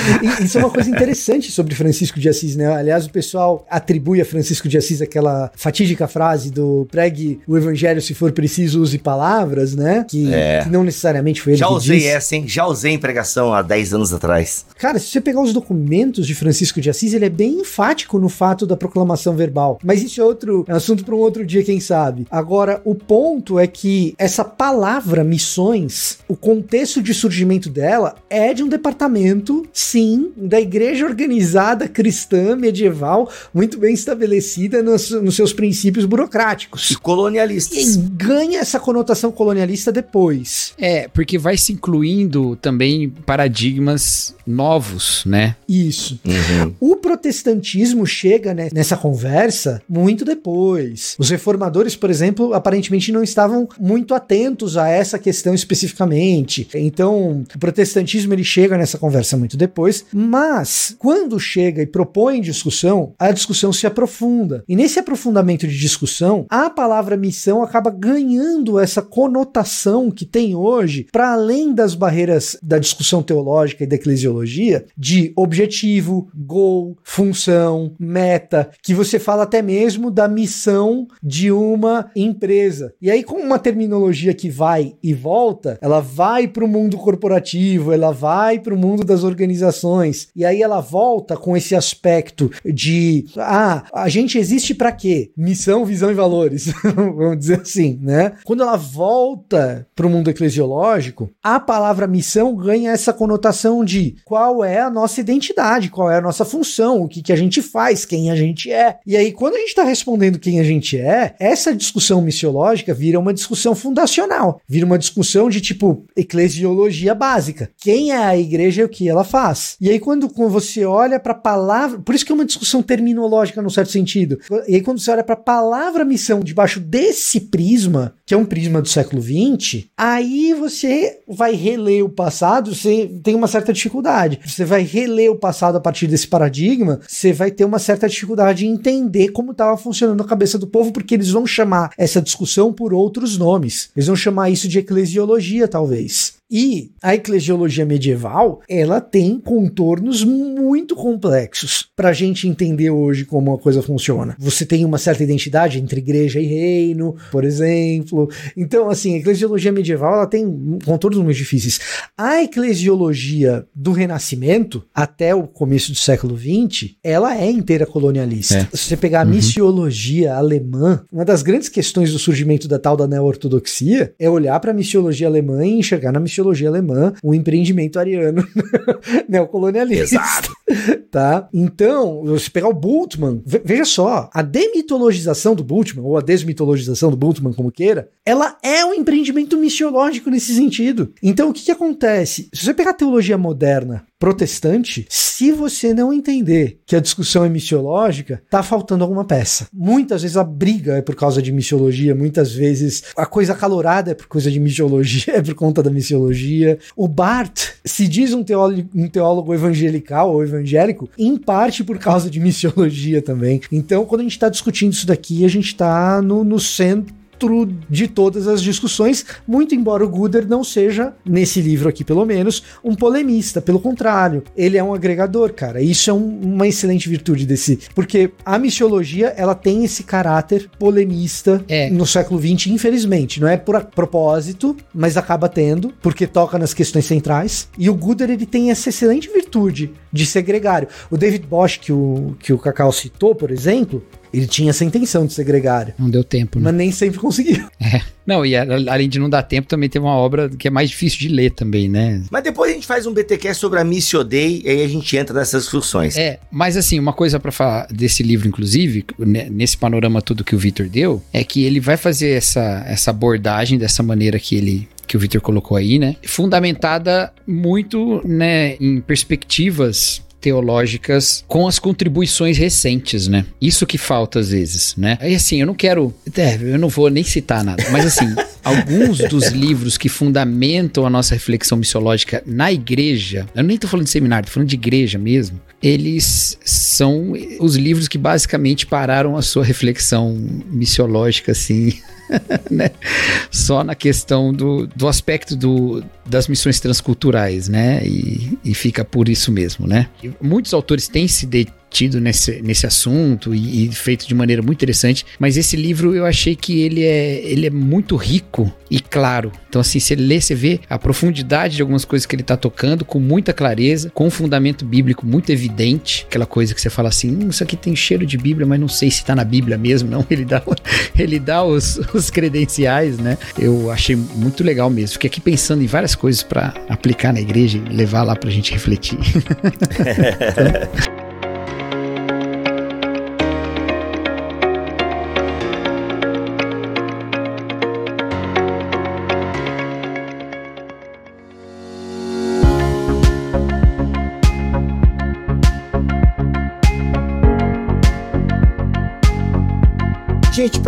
Isso é uma coisa interessante sobre Francisco de Assis, né? Aliás, o pessoal atribui a Francisco de Assis aquela fatídica frase do pregue o evangelho se for preciso, use palavras, né? Que, É. que não necessariamente foi ele Já que usei disse. essa, hein? Já usei em pregação há 10 anos atrás. Cara, se você pegar os documentos de Francisco de Assis, ele é bem enfático no fato da proclamação verbal. Mas isso é outro é assunto para um outro dia, quem sabe. Agora, o ponto é que essa palavra missões, o contexto de surgimento dela é de um departamento, sim, da igreja organizada cristã medieval, muito bem estabelecida nos, nos seus princípios burocráticos. E colonialistas. E ganha essa conotação colonialista depois. É, porque vai se incluindo também paradigmas novos, né? Isso. Uhum. O protestantismo chega né, nessa conversa muito depois. Os reformadores, por exemplo, aparentemente não estavam muito atentos a essa questão especificamente. Então, o protestantismo ele chega nessa conversa muito depois, mas quando chega e propõe discussão, a discussão se aprofunda. E nesse aprofundamento de discussão, a palavra missão acaba ganhando essa conotação que tem hoje, para além das barreiras da discussão teológica e da eclesiologia, de objetivo, goal, função, meta, que você fala até mesmo da missão de uma empresa. E aí, com uma terminologia que vai e volta, ela vai para o mundo corporativo, ela vai para o mundo das organizações, e aí ela volta com esse aspecto de ah, a gente existe para quê? Missão, visão e valores, vamos dizer assim, né? Quando ela volta para o mundo eclesiológico, a palavra missão ganha essa conotação de qual é a nossa identidade, qual é a nossa função, o que, que a gente faz, quem a gente é. E aí, quando a gente está respondendo quem a gente é, essa discussão missiológica vira uma discussão fundacional, vira uma discussão de tipo eclesiologia básica. Quem é a igreja e o que ela faz. E aí, quando, quando você olha para a palavra, por isso que é uma discussão terminológica num certo sentido. E aí, quando você olha para a palavra missão debaixo desse prisma, que é um prisma do século XX, aí você vai reler o passado, você tem uma certa dificuldade. Você vai reler o passado a partir desse paradigma, você vai ter uma certa dificuldade em entender como estava funcionando a cabeça do povo, porque eles vão chamar essa discussão por outros nomes. Eles vão chamar isso de eclesiologia, talvez. E a eclesiologia medieval, ela tem contornos muito complexos para a gente entender hoje como a coisa funciona. Você tem uma certa identidade entre igreja e reino, por exemplo. Então, assim, a eclesiologia medieval ela tem contornos muito difíceis. A eclesiologia do Renascimento até o começo do século XX, ela é inteira colonialista. É. Se você pegar a uhum. missiologia alemã, uma das grandes questões do surgimento da tal da neo-ortodoxia é olhar para a missiologia alemã e enxergar na missiologia alemã um empreendimento ariano neocolonialista. Exato. tá? Então, se pegar o Bultmann, veja só, a demitologização do Bultmann, ou a desmitologização do Bultmann, como queira, ela é um empreendimento missiológico nesse sentido. Então, o que, que acontece? Se você pegar a teologia moderna protestante, se você não entender que a discussão é missiológica, tá faltando alguma peça. Muitas vezes a briga é por causa de missiologia, muitas vezes a coisa calorada é por coisa de missiologia, é por conta da missiologia. O Barth se diz um teólogo, um teólogo evangelical ou evangélico, em parte por causa de missiologia também. Então, quando a gente está discutindo isso daqui, a gente está no, no centro centro de todas as discussões, muito embora o Guder não seja, nesse livro aqui pelo menos, um polemista, pelo contrário, ele é um agregador, cara. Isso é um, uma excelente virtude desse, porque a missiologia, ela tem esse caráter polemista é. no século XX, infelizmente, não é por propósito, mas acaba tendo, porque toca nas questões centrais, e o Guder, ele tem essa excelente virtude de ser gregário. O David Bosch, que o, que o Cacau citou, por exemplo, ele tinha essa intenção de ser gregário. Não deu tempo, né? Mas nem sempre conseguiu. É. Não, e além de não dar tempo, também tem uma obra que é mais difícil de ler também, né? Mas depois a gente faz um BTQ sobre a Missio Dei e aí a gente entra nessas discussões. É, mas assim, uma coisa para falar desse livro, inclusive, nesse panorama todo que o Victor deu, é que ele vai fazer essa, essa abordagem dessa maneira que ele que o Victor colocou aí, né? Fundamentada muito, né, em perspectivas teológicas com as contribuições recentes, né? Isso que falta às vezes, né? Aí assim, eu não quero, é, eu não vou nem citar nada, mas assim, alguns dos livros que fundamentam a nossa reflexão missiológica na igreja, eu nem tô falando de seminário, tô falando de igreja mesmo, eles são os livros que basicamente pararam a sua reflexão missiológica, assim, né? Só na questão do, do aspecto do, das missões transculturais, né? E, e fica por isso mesmo, né? Muitos autores têm se de, tido nesse, nesse assunto e, e, feito de maneira muito interessante. Mas esse livro eu achei que ele é, ele é muito rico e claro. Então, assim, você lê, você vê a profundidade de algumas coisas que ele está tocando com muita clareza, com um fundamento bíblico muito evidente. Aquela coisa que você fala assim: hum, isso aqui tem cheiro de Bíblia, mas não sei se está na Bíblia mesmo. Não, ele dá, ele dá os, os credenciais, né? Eu achei muito legal mesmo. Fiquei aqui pensando em várias coisas para aplicar na igreja e levar lá para a gente refletir. então,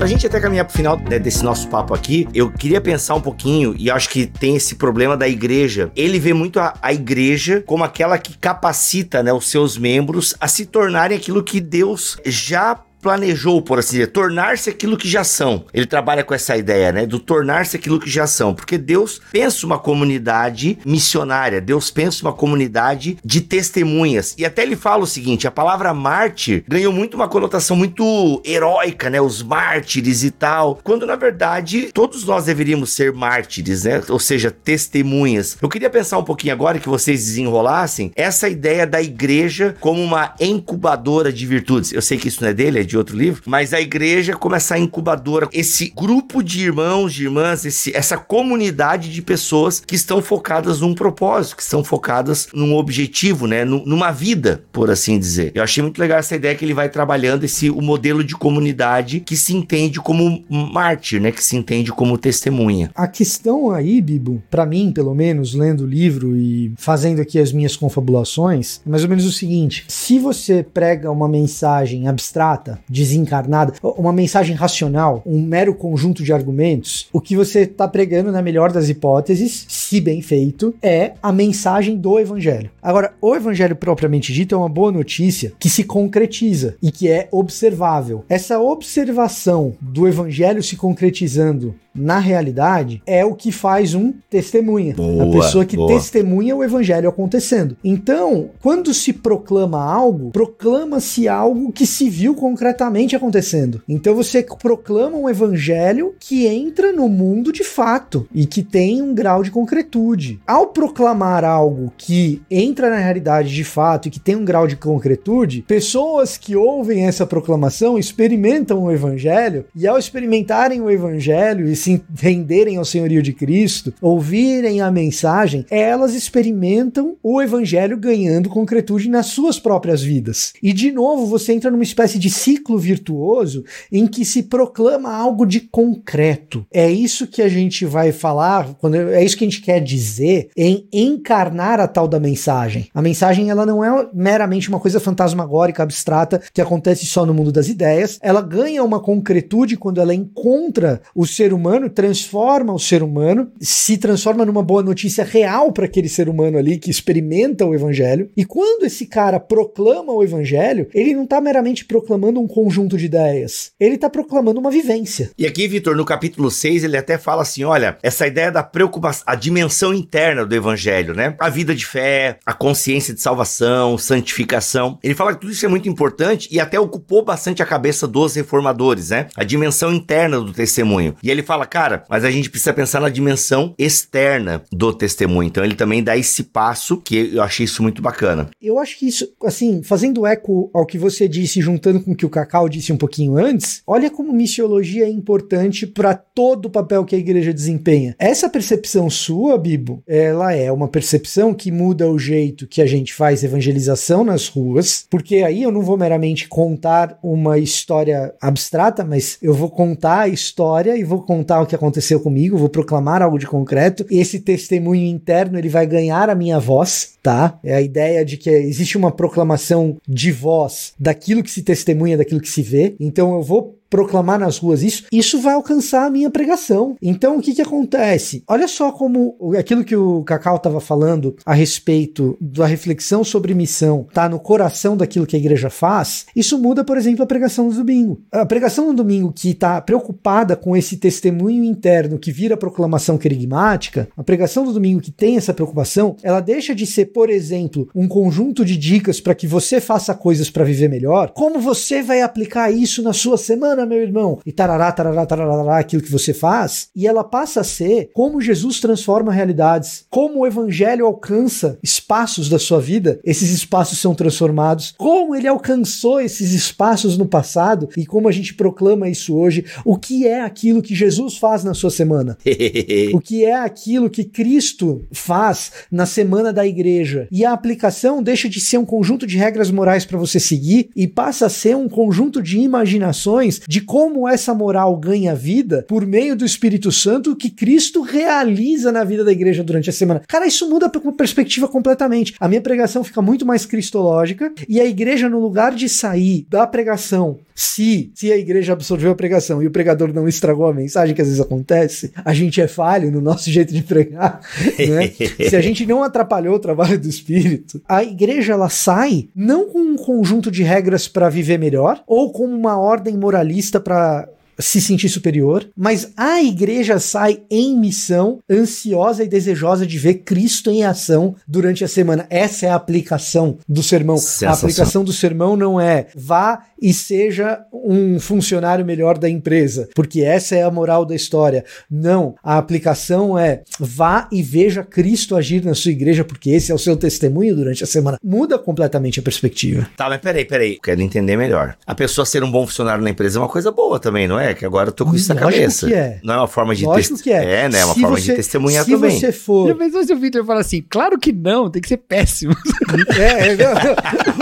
pra gente até caminhar pro final né, desse nosso papo aqui, eu queria pensar um pouquinho, e acho que tem esse problema da igreja. Ele vê muito a, a igreja como aquela que capacita né, os seus membros a se tornarem aquilo que Deus já planejou, por assim dizer, tornar-se aquilo que já são. Ele trabalha com essa ideia, né, do tornar-se aquilo que já são, porque Deus pensa uma comunidade missionária, Deus pensa uma comunidade de testemunhas. E até ele fala o seguinte, a palavra mártir ganhou muito uma conotação muito heróica, né, os mártires e tal, quando na verdade todos nós deveríamos ser mártires, né, ou seja, testemunhas. Eu queria pensar um pouquinho agora que vocês desenrolassem essa ideia da igreja como uma incubadora de virtudes. Eu sei que isso não é dele, é de de outro livro, mas a igreja como essa incubadora, esse grupo de irmãos, de irmãs, esse, essa comunidade de pessoas que estão focadas num propósito, que estão focadas num objetivo, né, numa vida, por assim dizer. Eu achei muito legal essa ideia que ele vai trabalhando esse o modelo de comunidade que se entende como mártir, né, que se entende como testemunha. A questão aí, Bibo, para mim, pelo menos, lendo o livro e fazendo aqui as minhas confabulações, é mais ou menos o seguinte: se você prega uma mensagem abstrata, desencarnada, uma mensagem racional, um mero conjunto de argumentos, o que você está pregando, na melhor das hipóteses, se bem feito, é a mensagem do evangelho. Agora, o evangelho propriamente dito é uma boa notícia que se concretiza e que é observável. Essa observação do evangelho se concretizando na realidade, é o que faz um testemunha. Boa, a pessoa que boa. testemunha o evangelho acontecendo. Então, quando se proclama algo, proclama-se algo que se viu concretamente acontecendo. Então você proclama um evangelho que entra no mundo de fato e que tem um grau de concretude. Ao proclamar algo que entra na realidade de fato e que tem um grau de concretude, pessoas que ouvem essa proclamação experimentam o evangelho e ao experimentarem o evangelho e se renderem ao senhorio de Cristo, ouvirem a mensagem, elas experimentam o evangelho ganhando concretude nas suas próprias vidas. E de novo, você entra numa espécie de ciclo virtuoso em que se proclama algo de concreto. É isso que a gente vai falar, quando é isso que a gente quer dizer em encarnar a tal da mensagem. A mensagem ela não é meramente uma coisa fantasmagórica, abstrata que acontece só no mundo das ideias. Ela ganha uma concretude quando ela encontra o ser humano, transforma o ser humano, se transforma numa boa notícia real para aquele ser humano ali que experimenta o evangelho. E quando esse cara proclama o evangelho, ele não está meramente proclamando um conjunto de ideias. Ele está proclamando uma vivência. E aqui, Vitor, no capítulo 6, ele até fala assim: olha, essa ideia da preocupação, a dimensão interna do evangelho, né? A vida de fé, a consciência de salvação, santificação. Ele fala que tudo isso é muito importante e até ocupou bastante a cabeça dos reformadores, né? A dimensão interna do testemunho. E ele fala, cara, mas a gente precisa pensar na dimensão externa do testemunho. Então ele também dá esse passo que eu achei isso muito bacana. Eu acho que isso, assim, fazendo eco ao que você disse, juntando com o que o Cacau disse um pouquinho antes, olha como missiologia é importante para todo o papel que a igreja desempenha. Essa percepção sua, Bibo, ela é uma percepção que muda o jeito que a gente faz evangelização nas ruas, porque aí eu não vou meramente contar uma história abstrata, mas eu vou contar a história e vou contar o que aconteceu comigo, vou proclamar algo de concreto. Esse testemunho interno ele vai ganhar a minha voz, tá? É a ideia de que existe uma proclamação de voz daquilo que se testemunha, daquilo que se vê. Então eu vou proclamar nas ruas isso, isso vai alcançar a minha pregação. Então o que que acontece? Olha só como aquilo que o Cacau estava falando a respeito da reflexão sobre missão tá no coração daquilo que a igreja faz. Isso muda, por exemplo, a pregação do domingo. A pregação do domingo que está preocupada com esse testemunho interno que vira proclamação querigmática, a pregação do domingo que tem essa preocupação, ela deixa de ser, por exemplo, um conjunto de dicas para que você faça coisas para viver melhor. Como você vai aplicar isso na sua semana, meu irmão? E tarará, tarará, tarará, aquilo que você faz. E ela passa a ser como Jesus transforma realidades, como o evangelho alcança espaços da sua vida, esses espaços são transformados, como ele alcançou esses espaços no passado e como a gente proclama isso hoje, o que é aquilo que Jesus faz na sua semana, o que é aquilo que Cristo faz na semana da igreja. E a aplicação deixa de ser um conjunto de regras morais para você seguir e passa a ser um conjunto de imaginações de como essa moral ganha vida por meio do Espírito Santo que Cristo realiza na vida da igreja durante a semana. Cara, isso muda a perspectiva completamente. A minha pregação fica muito mais cristológica e a igreja, no lugar de sair da pregação, se, se a igreja absorveu a pregação e o pregador não estragou a mensagem, que às vezes acontece, a gente é falho no nosso jeito de pregar, né? se a gente não atrapalhou o trabalho do Espírito, a igreja ela sai não com um conjunto de regras para viver melhor ou com uma ordem moralista para se sentir superior, mas a igreja sai em missão, ansiosa e desejosa de ver Cristo em ação durante a semana. Essa é a aplicação do sermão. A aplicação do sermão não é vá e seja um funcionário melhor da empresa, porque essa é a moral da história. Não, a aplicação é vá e veja Cristo agir na sua igreja, porque esse é o seu testemunho durante a semana. Muda completamente a perspectiva. Tá, mas peraí, peraí. Quero entender melhor. A pessoa ser um bom funcionário na empresa é uma coisa boa também, não é? Que agora eu tô com isso na Lógico cabeça. que é. Não é uma forma de Lógico que é. É, né? É uma Se forma você- de testemunhar se também. você for Já pensou se o Victor fala assim, claro que não, tem que ser péssimo. É, é,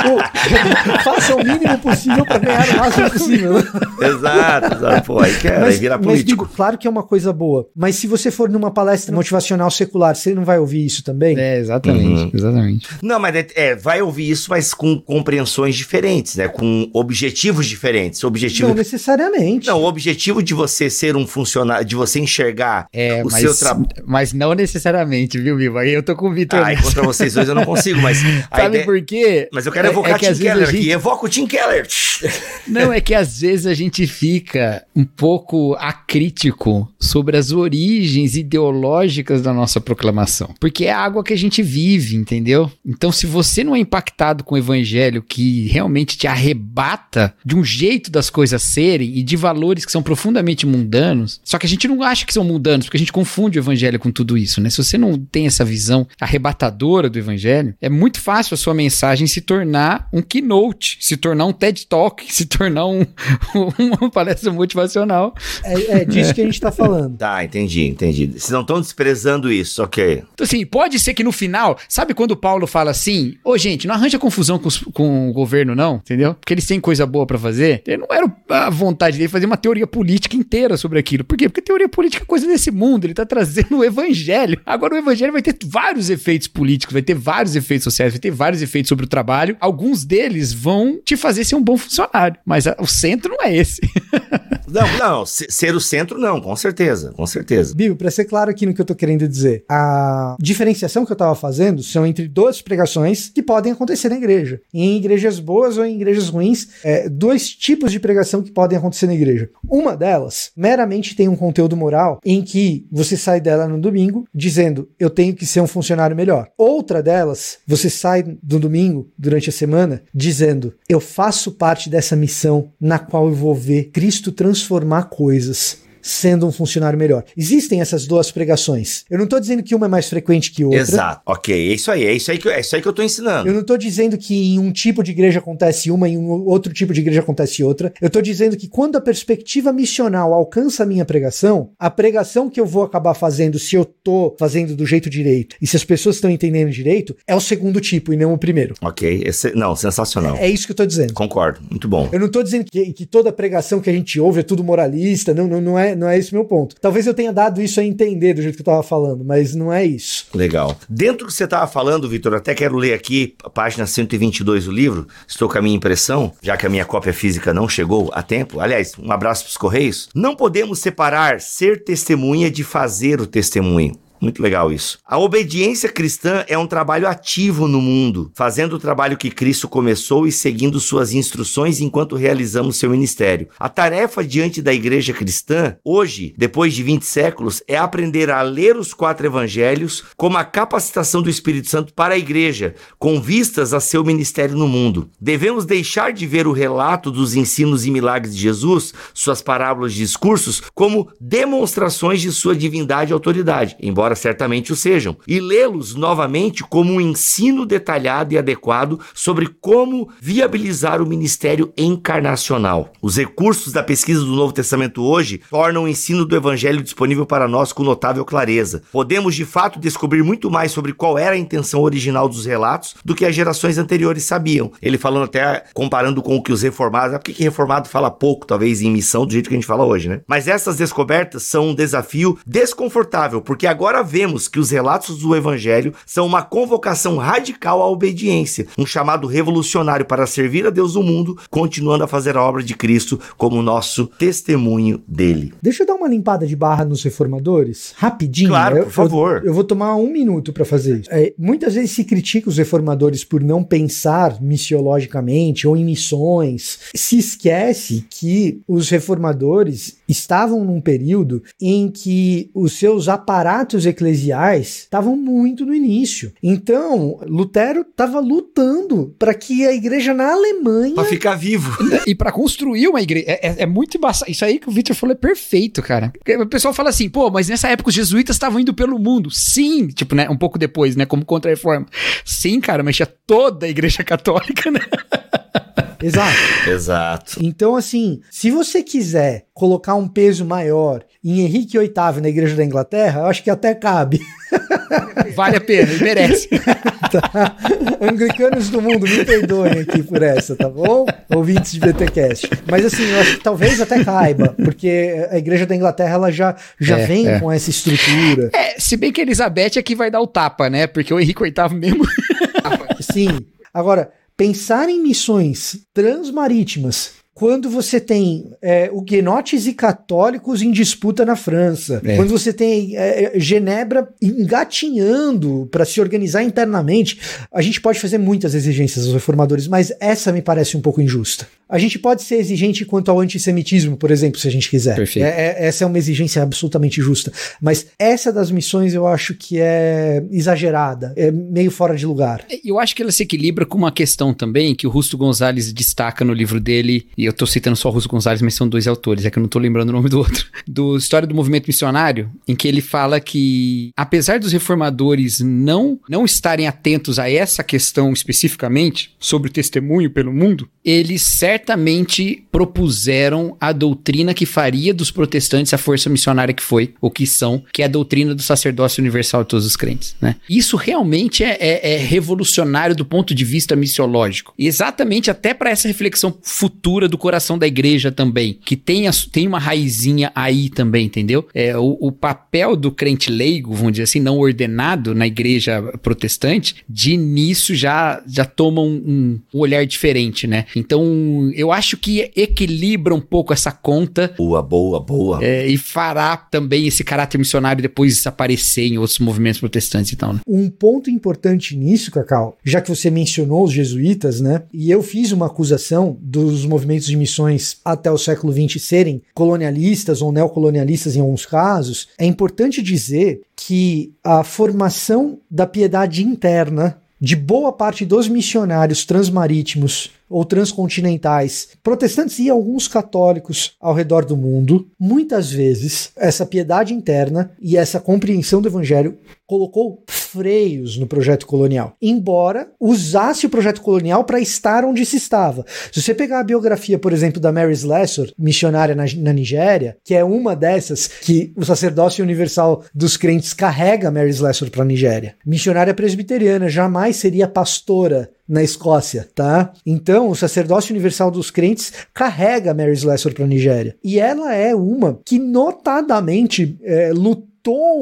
o- faça o mínimo possível para ganhar o máximo possível. Exato, exato. Pô, aí quer, aí vira mas, político. Bibo, claro que é uma coisa boa. Mas se você for numa palestra motivacional secular, você não vai ouvir isso também? É, exatamente, Uhum. exatamente. Não, mas é, é, vai ouvir isso, mas com compreensões diferentes, né? Com objetivos diferentes. Não Objetivo. necessariamente. Não, objetivo de você ser um funcionário, de você enxergar É, o mas, seu trabalho. mas não necessariamente, viu, Vivo? Aí eu tô com o Vitor. Ah, nessa. contra vocês dois eu não consigo, mas. Sabe ideia- por quê? Mas eu quero É- evocar é que Tim Keller gente- aqui. Evoca o Tim Keller. Não, é que às vezes a gente fica um pouco acrítico sobre as origens ideológicas da nossa proclamação. Porque é a água que a gente vive, entendeu? Então, se você não é impactado com o evangelho que realmente te arrebata de um jeito das coisas serem e de valores que são profundamente mundanos, só que a gente não acha que são mundanos, porque a gente confunde o evangelho com tudo isso, né? Se você não tem essa visão arrebatadora do evangelho, é muito fácil a sua mensagem se tornar um keynote, se tornar um TED Talk, se tornar um, uma palestra motivacional. É, é disso que a gente tá falando. Tá, entendi, entendi. Vocês não estão desprezando isso, ok. Então, assim, pode ser que no final, sabe quando o Paulo fala assim, ô gente, não arranja confusão com, os- com o governo, não, entendeu? Porque eles têm coisa boa pra fazer. Ele não era a vontade dele fazer uma teoria política inteira sobre aquilo. Por quê? Porque teoria política é coisa desse mundo, ele tá trazendo o evangelho. Agora o evangelho vai ter vários efeitos políticos, vai ter vários efeitos sociais, vai ter vários efeitos sobre o trabalho. Alguns deles vão te fazer ser um bom funcionário, mas a- o centro não é esse. Não, não, se- ser o centro, não, com certeza, com certeza. Bill, pra ser claro aqui no que eu tô querendo dizer, a diferenciação que eu tava fazendo são entre duas pregações que podem acontecer na igreja. Em igrejas boas ou em igrejas ruins, é, dois tipos de pregação que podem acontecer na igreja. Uma delas, meramente tem um conteúdo moral em que você sai dela no domingo dizendo, eu tenho que ser um funcionário melhor. Outra delas, você sai do domingo, durante a semana, dizendo, eu faço parte dessa missão na qual eu vou ver Cristo transformar coisas sendo um funcionário melhor. Existem essas duas pregações. Eu não tô dizendo que uma é mais frequente que outra. Exato, ok, é isso aí, é isso aí que, é isso aí que eu tô ensinando. Eu não tô dizendo que em um tipo de igreja acontece uma e em um outro tipo de igreja acontece outra. Eu tô dizendo que quando a perspectiva missional alcança a minha pregação, a pregação que eu vou acabar fazendo, se eu tô fazendo do jeito direito e se as pessoas estão entendendo direito, é o segundo tipo e não o primeiro. Ok, esse- não, sensacional. É isso que eu tô dizendo. Concordo, muito bom. Eu não tô dizendo que, que toda pregação que a gente ouve é tudo moralista, não, não, não, é, não é esse meu ponto. Talvez eu tenha dado isso a entender do jeito que eu tava falando, mas não é isso. Legal. Dentro do que você estava falando, Vitor, até quero ler aqui a página 122 do livro. Estou com a minha impressão, já que a minha cópia física não chegou a tempo. Aliás, um abraço para os Correios. Não podemos separar ser testemunha de fazer o testemunho. Muito legal isso. A obediência cristã é um trabalho ativo no mundo, fazendo o trabalho que Cristo começou e seguindo suas instruções enquanto realizamos seu ministério. A tarefa diante da igreja cristã, hoje, depois de 20 séculos, é aprender a ler os quatro evangelhos como a capacitação do Espírito Santo para a igreja, com vistas a seu ministério no mundo. Devemos deixar de ver o relato dos ensinos e milagres de Jesus, suas parábolas e discursos, como demonstrações de sua divindade e autoridade, embora certamente o sejam, e lê-los novamente como um ensino detalhado e adequado sobre como viabilizar o ministério encarnacional. Os recursos da pesquisa do Novo Testamento hoje tornam o ensino do Evangelho disponível para nós com notável clareza. Podemos de fato descobrir muito mais sobre qual era a intenção original dos relatos do que as gerações anteriores sabiam. Ele falando até comparando com o que os reformados. Por que reformado fala pouco, talvez, em missão, do jeito que a gente fala hoje, né? Mas essas descobertas são um desafio desconfortável, porque agora vemos que os relatos do Evangelho são uma convocação radical à obediência, um chamado revolucionário para servir a Deus no mundo, continuando a fazer a obra de Cristo como nosso testemunho dele. Deixa eu dar uma limpada de barra nos reformadores, rapidinho. Claro, Eu- por favor. Eu, eu vou tomar um minuto para fazer isso. É, muitas vezes se critica os reformadores por não pensar missiologicamente ou em missões. Se esquece que os reformadores estavam num período em que os seus aparatos eclesiais estavam muito no início. Então, Lutero estava lutando para que a igreja na Alemanha Pra ficar vivo. E pra construir uma igreja, é, é- é muito embaçado. Isso aí que o Victor falou é perfeito, cara. Porque o pessoal fala assim, pô, mas nessa época os jesuítas estavam indo pelo mundo. Sim, tipo, né, um pouco depois, né, como contra-reforma. Sim, cara, mas tinha toda a igreja católica, né? Exato. Exato. Então, assim, se você quiser colocar um peso maior em Henrique VIII na Igreja da Inglaterra, eu acho que até cabe. Vale a pena, e merece. Tá? Anglicanos do mundo, me perdoem aqui por essa, tá bom? Ouvintes de BTcast. Mas assim, eu acho que talvez até caiba, porque a Igreja da Inglaterra ela já, já É, vem é. com essa estrutura. É, se bem que a Elizabeth é que vai dar o tapa, né? Porque o Henrique VIII mesmo. Sim. Agora, pensar em missões transmarítimas quando você tem é, huguenotes e católicos em disputa na França, É. quando você tem é, é, Genebra engatinhando para se organizar internamente, a gente pode fazer muitas exigências aos reformadores, mas essa me parece um pouco injusta. A gente pode ser exigente quanto ao antissemitismo, por exemplo, se a gente quiser. Perfeito. É- é- essa é uma exigência absolutamente justa. Mas essa das missões eu acho que é exagerada, é meio fora de lugar. Eu acho que ela se equilibra com uma questão também que o Rusto Gonzalez destaca no livro dele, e eu tô citando só o Rusto Gonzalez, mas são dois autores, é que eu não tô lembrando o nome do outro, do História do Movimento Missionário, em que ele fala que, apesar dos reformadores não, não estarem atentos a essa questão especificamente, sobre o testemunho pelo mundo, eles propuseram a doutrina que faria dos protestantes a força missionária que foi, ou que são, que é a doutrina do sacerdócio universal de todos os crentes, né? Isso realmente é, é- é revolucionário do ponto de vista missiológico. E exatamente até para essa reflexão futura do coração da igreja também, que tem, a- tem uma raizinha aí também, entendeu? É, o, o papel do crente leigo, vamos dizer assim, não ordenado na igreja protestante, de início já, já toma um- um olhar diferente, né? Então, eu acho que equilibra um pouco essa conta Boa, boa, boa. é, e fará também esse caráter missionário depois aparecer em outros movimentos protestantes e tal, né? Um ponto importante nisso, Cacau, já que você mencionou os jesuítas, né? E eu fiz uma acusação dos movimentos de missões até o século XX serem colonialistas ou neocolonialistas em alguns casos, é importante dizer que a formação da piedade interna de boa parte dos missionários transmarítimos ou transcontinentais, protestantes e alguns católicos ao redor do mundo, muitas vezes essa piedade interna e essa compreensão do evangelho colocou freios no projeto colonial, embora usasse o projeto colonial para estar onde se estava. Se você pegar a biografia, por exemplo, da Mary Slessor, missionária na, na Nigéria, que é uma dessas que o sacerdócio universal dos crentes carrega Mary Slessor para a Nigéria. Missionária presbiteriana, jamais seria pastora na Escócia, tá? Então, o sacerdócio universal dos crentes carrega Mary Slessor para a Nigéria. E ela é uma que notadamente é, lutou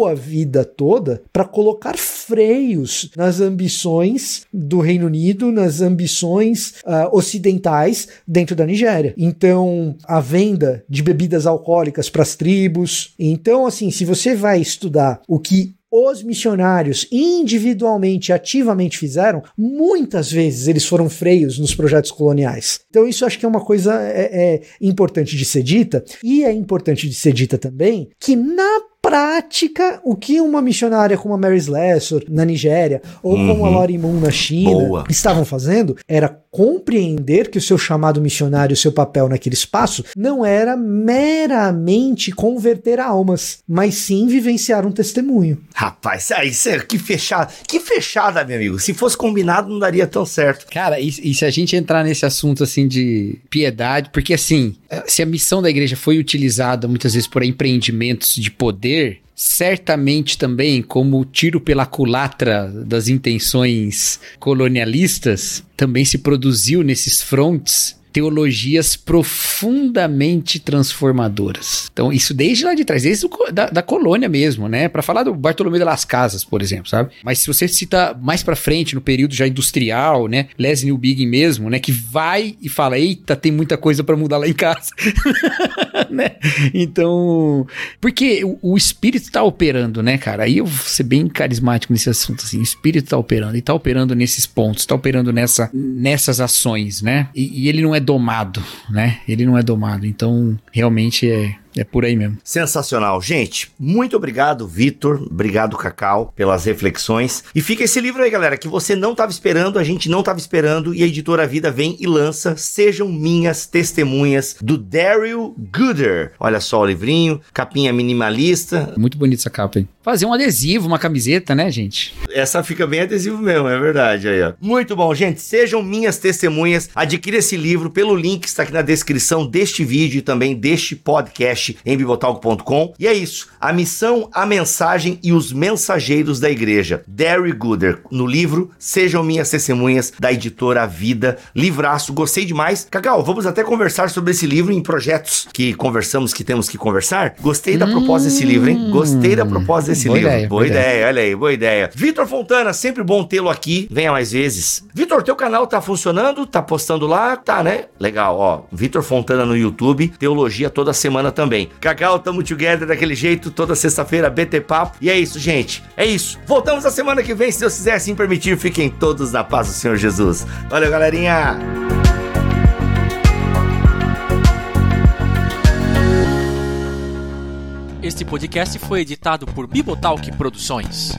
a vida toda para colocar freios nas ambições do Reino Unido, nas ambições ah, ocidentais dentro da Nigéria. Então, a venda de bebidas alcoólicas para as tribos. Então, assim, se você vai estudar o que os missionários individualmente, ativamente fizeram, muitas vezes eles foram freios nos projetos coloniais. Então isso acho que é uma coisa é, é importante de ser dita e é importante de ser dita também que na prática, o que uma missionária como a Mary Slessor na Nigéria ou como a Lori Moon na China Boa. estavam fazendo era compreender que o seu chamado missionário, o seu papel naquele espaço, não era meramente converter almas, mas sim vivenciar um testemunho. Rapaz, aí, que fechada. Que fechada, meu amigo. Se fosse combinado, não daria tão certo. Cara, e, e se a gente entrar nesse assunto assim de piedade, porque assim, eh, se a missão da igreja foi utilizada muitas vezes por empreendimentos de poder, certamente também como tiro pela culatra das intenções colonialistas, também se produziu nesses frontes teologias profundamente transformadoras. Então, isso desde lá de trás, desde o da, da colônia mesmo, né? Pra falar do Bartolomeu de las Casas, por exemplo, sabe? Mas se você cita mais pra frente, no período já industrial, né? Leslie Big mesmo, né? Que vai e fala, eita, tem muita coisa pra mudar lá em casa. né? Então, porque o, o espírito tá operando, né, cara? Aí eu vou ser bem carismático nesse assunto, assim. O espírito tá operando e tá operando nesses pontos, tá operando nessa, nessas ações, né? E, e ele não é domado, né? Ele não é domado. Então, realmente é, é por aí mesmo. Sensacional. Gente, muito obrigado, Vitor. Obrigado, Cacau, pelas reflexões. E fica esse livro aí, galera, que você não estava esperando, a gente não estava esperando, e a editora Vida vem e lança Sejam Minhas Testemunhas, do Daryl Gooder. Olha só o livrinho, capinha minimalista. Muito bonito essa capa aí. Fazer um adesivo, uma camiseta, né, gente? Essa fica bem adesivo mesmo, é verdade aí, ó. Muito bom, gente. Sejam minhas testemunhas. Adquira esse livro pelo link que está aqui na descrição deste vídeo e também deste podcast. Podcast em bibotalk.com. E é isso. A missão, a mensagem e os mensageiros da igreja. Derry Gooder, no livro Sejam Minhas Testemunhas, da editora Vida. Livraço, gostei demais. Cacau, vamos até conversar sobre esse livro em projetos que conversamos que temos que conversar. Gostei da proposta desse livro, hein? Gostei da proposta desse Boa livro. ideia, boa boa ideia, ideia. olha aí, boa ideia. Vitor Fontana, sempre bom tê-lo aqui. Venha mais vezes. Vitor, teu canal tá funcionando? Tá postando lá? Tá, né? Legal, ó. Vitor Fontana no YouTube, teologia toda semana também. Cacau, tamo together daquele jeito, toda sexta-feira, BT Papo. E é isso, gente. É isso. Voltamos a semana que vem, se Deus quiser assim permitir. Fiquem todos na paz do Senhor Jesus. Valeu, galerinha. Este podcast foi editado por Bibotalk Produções.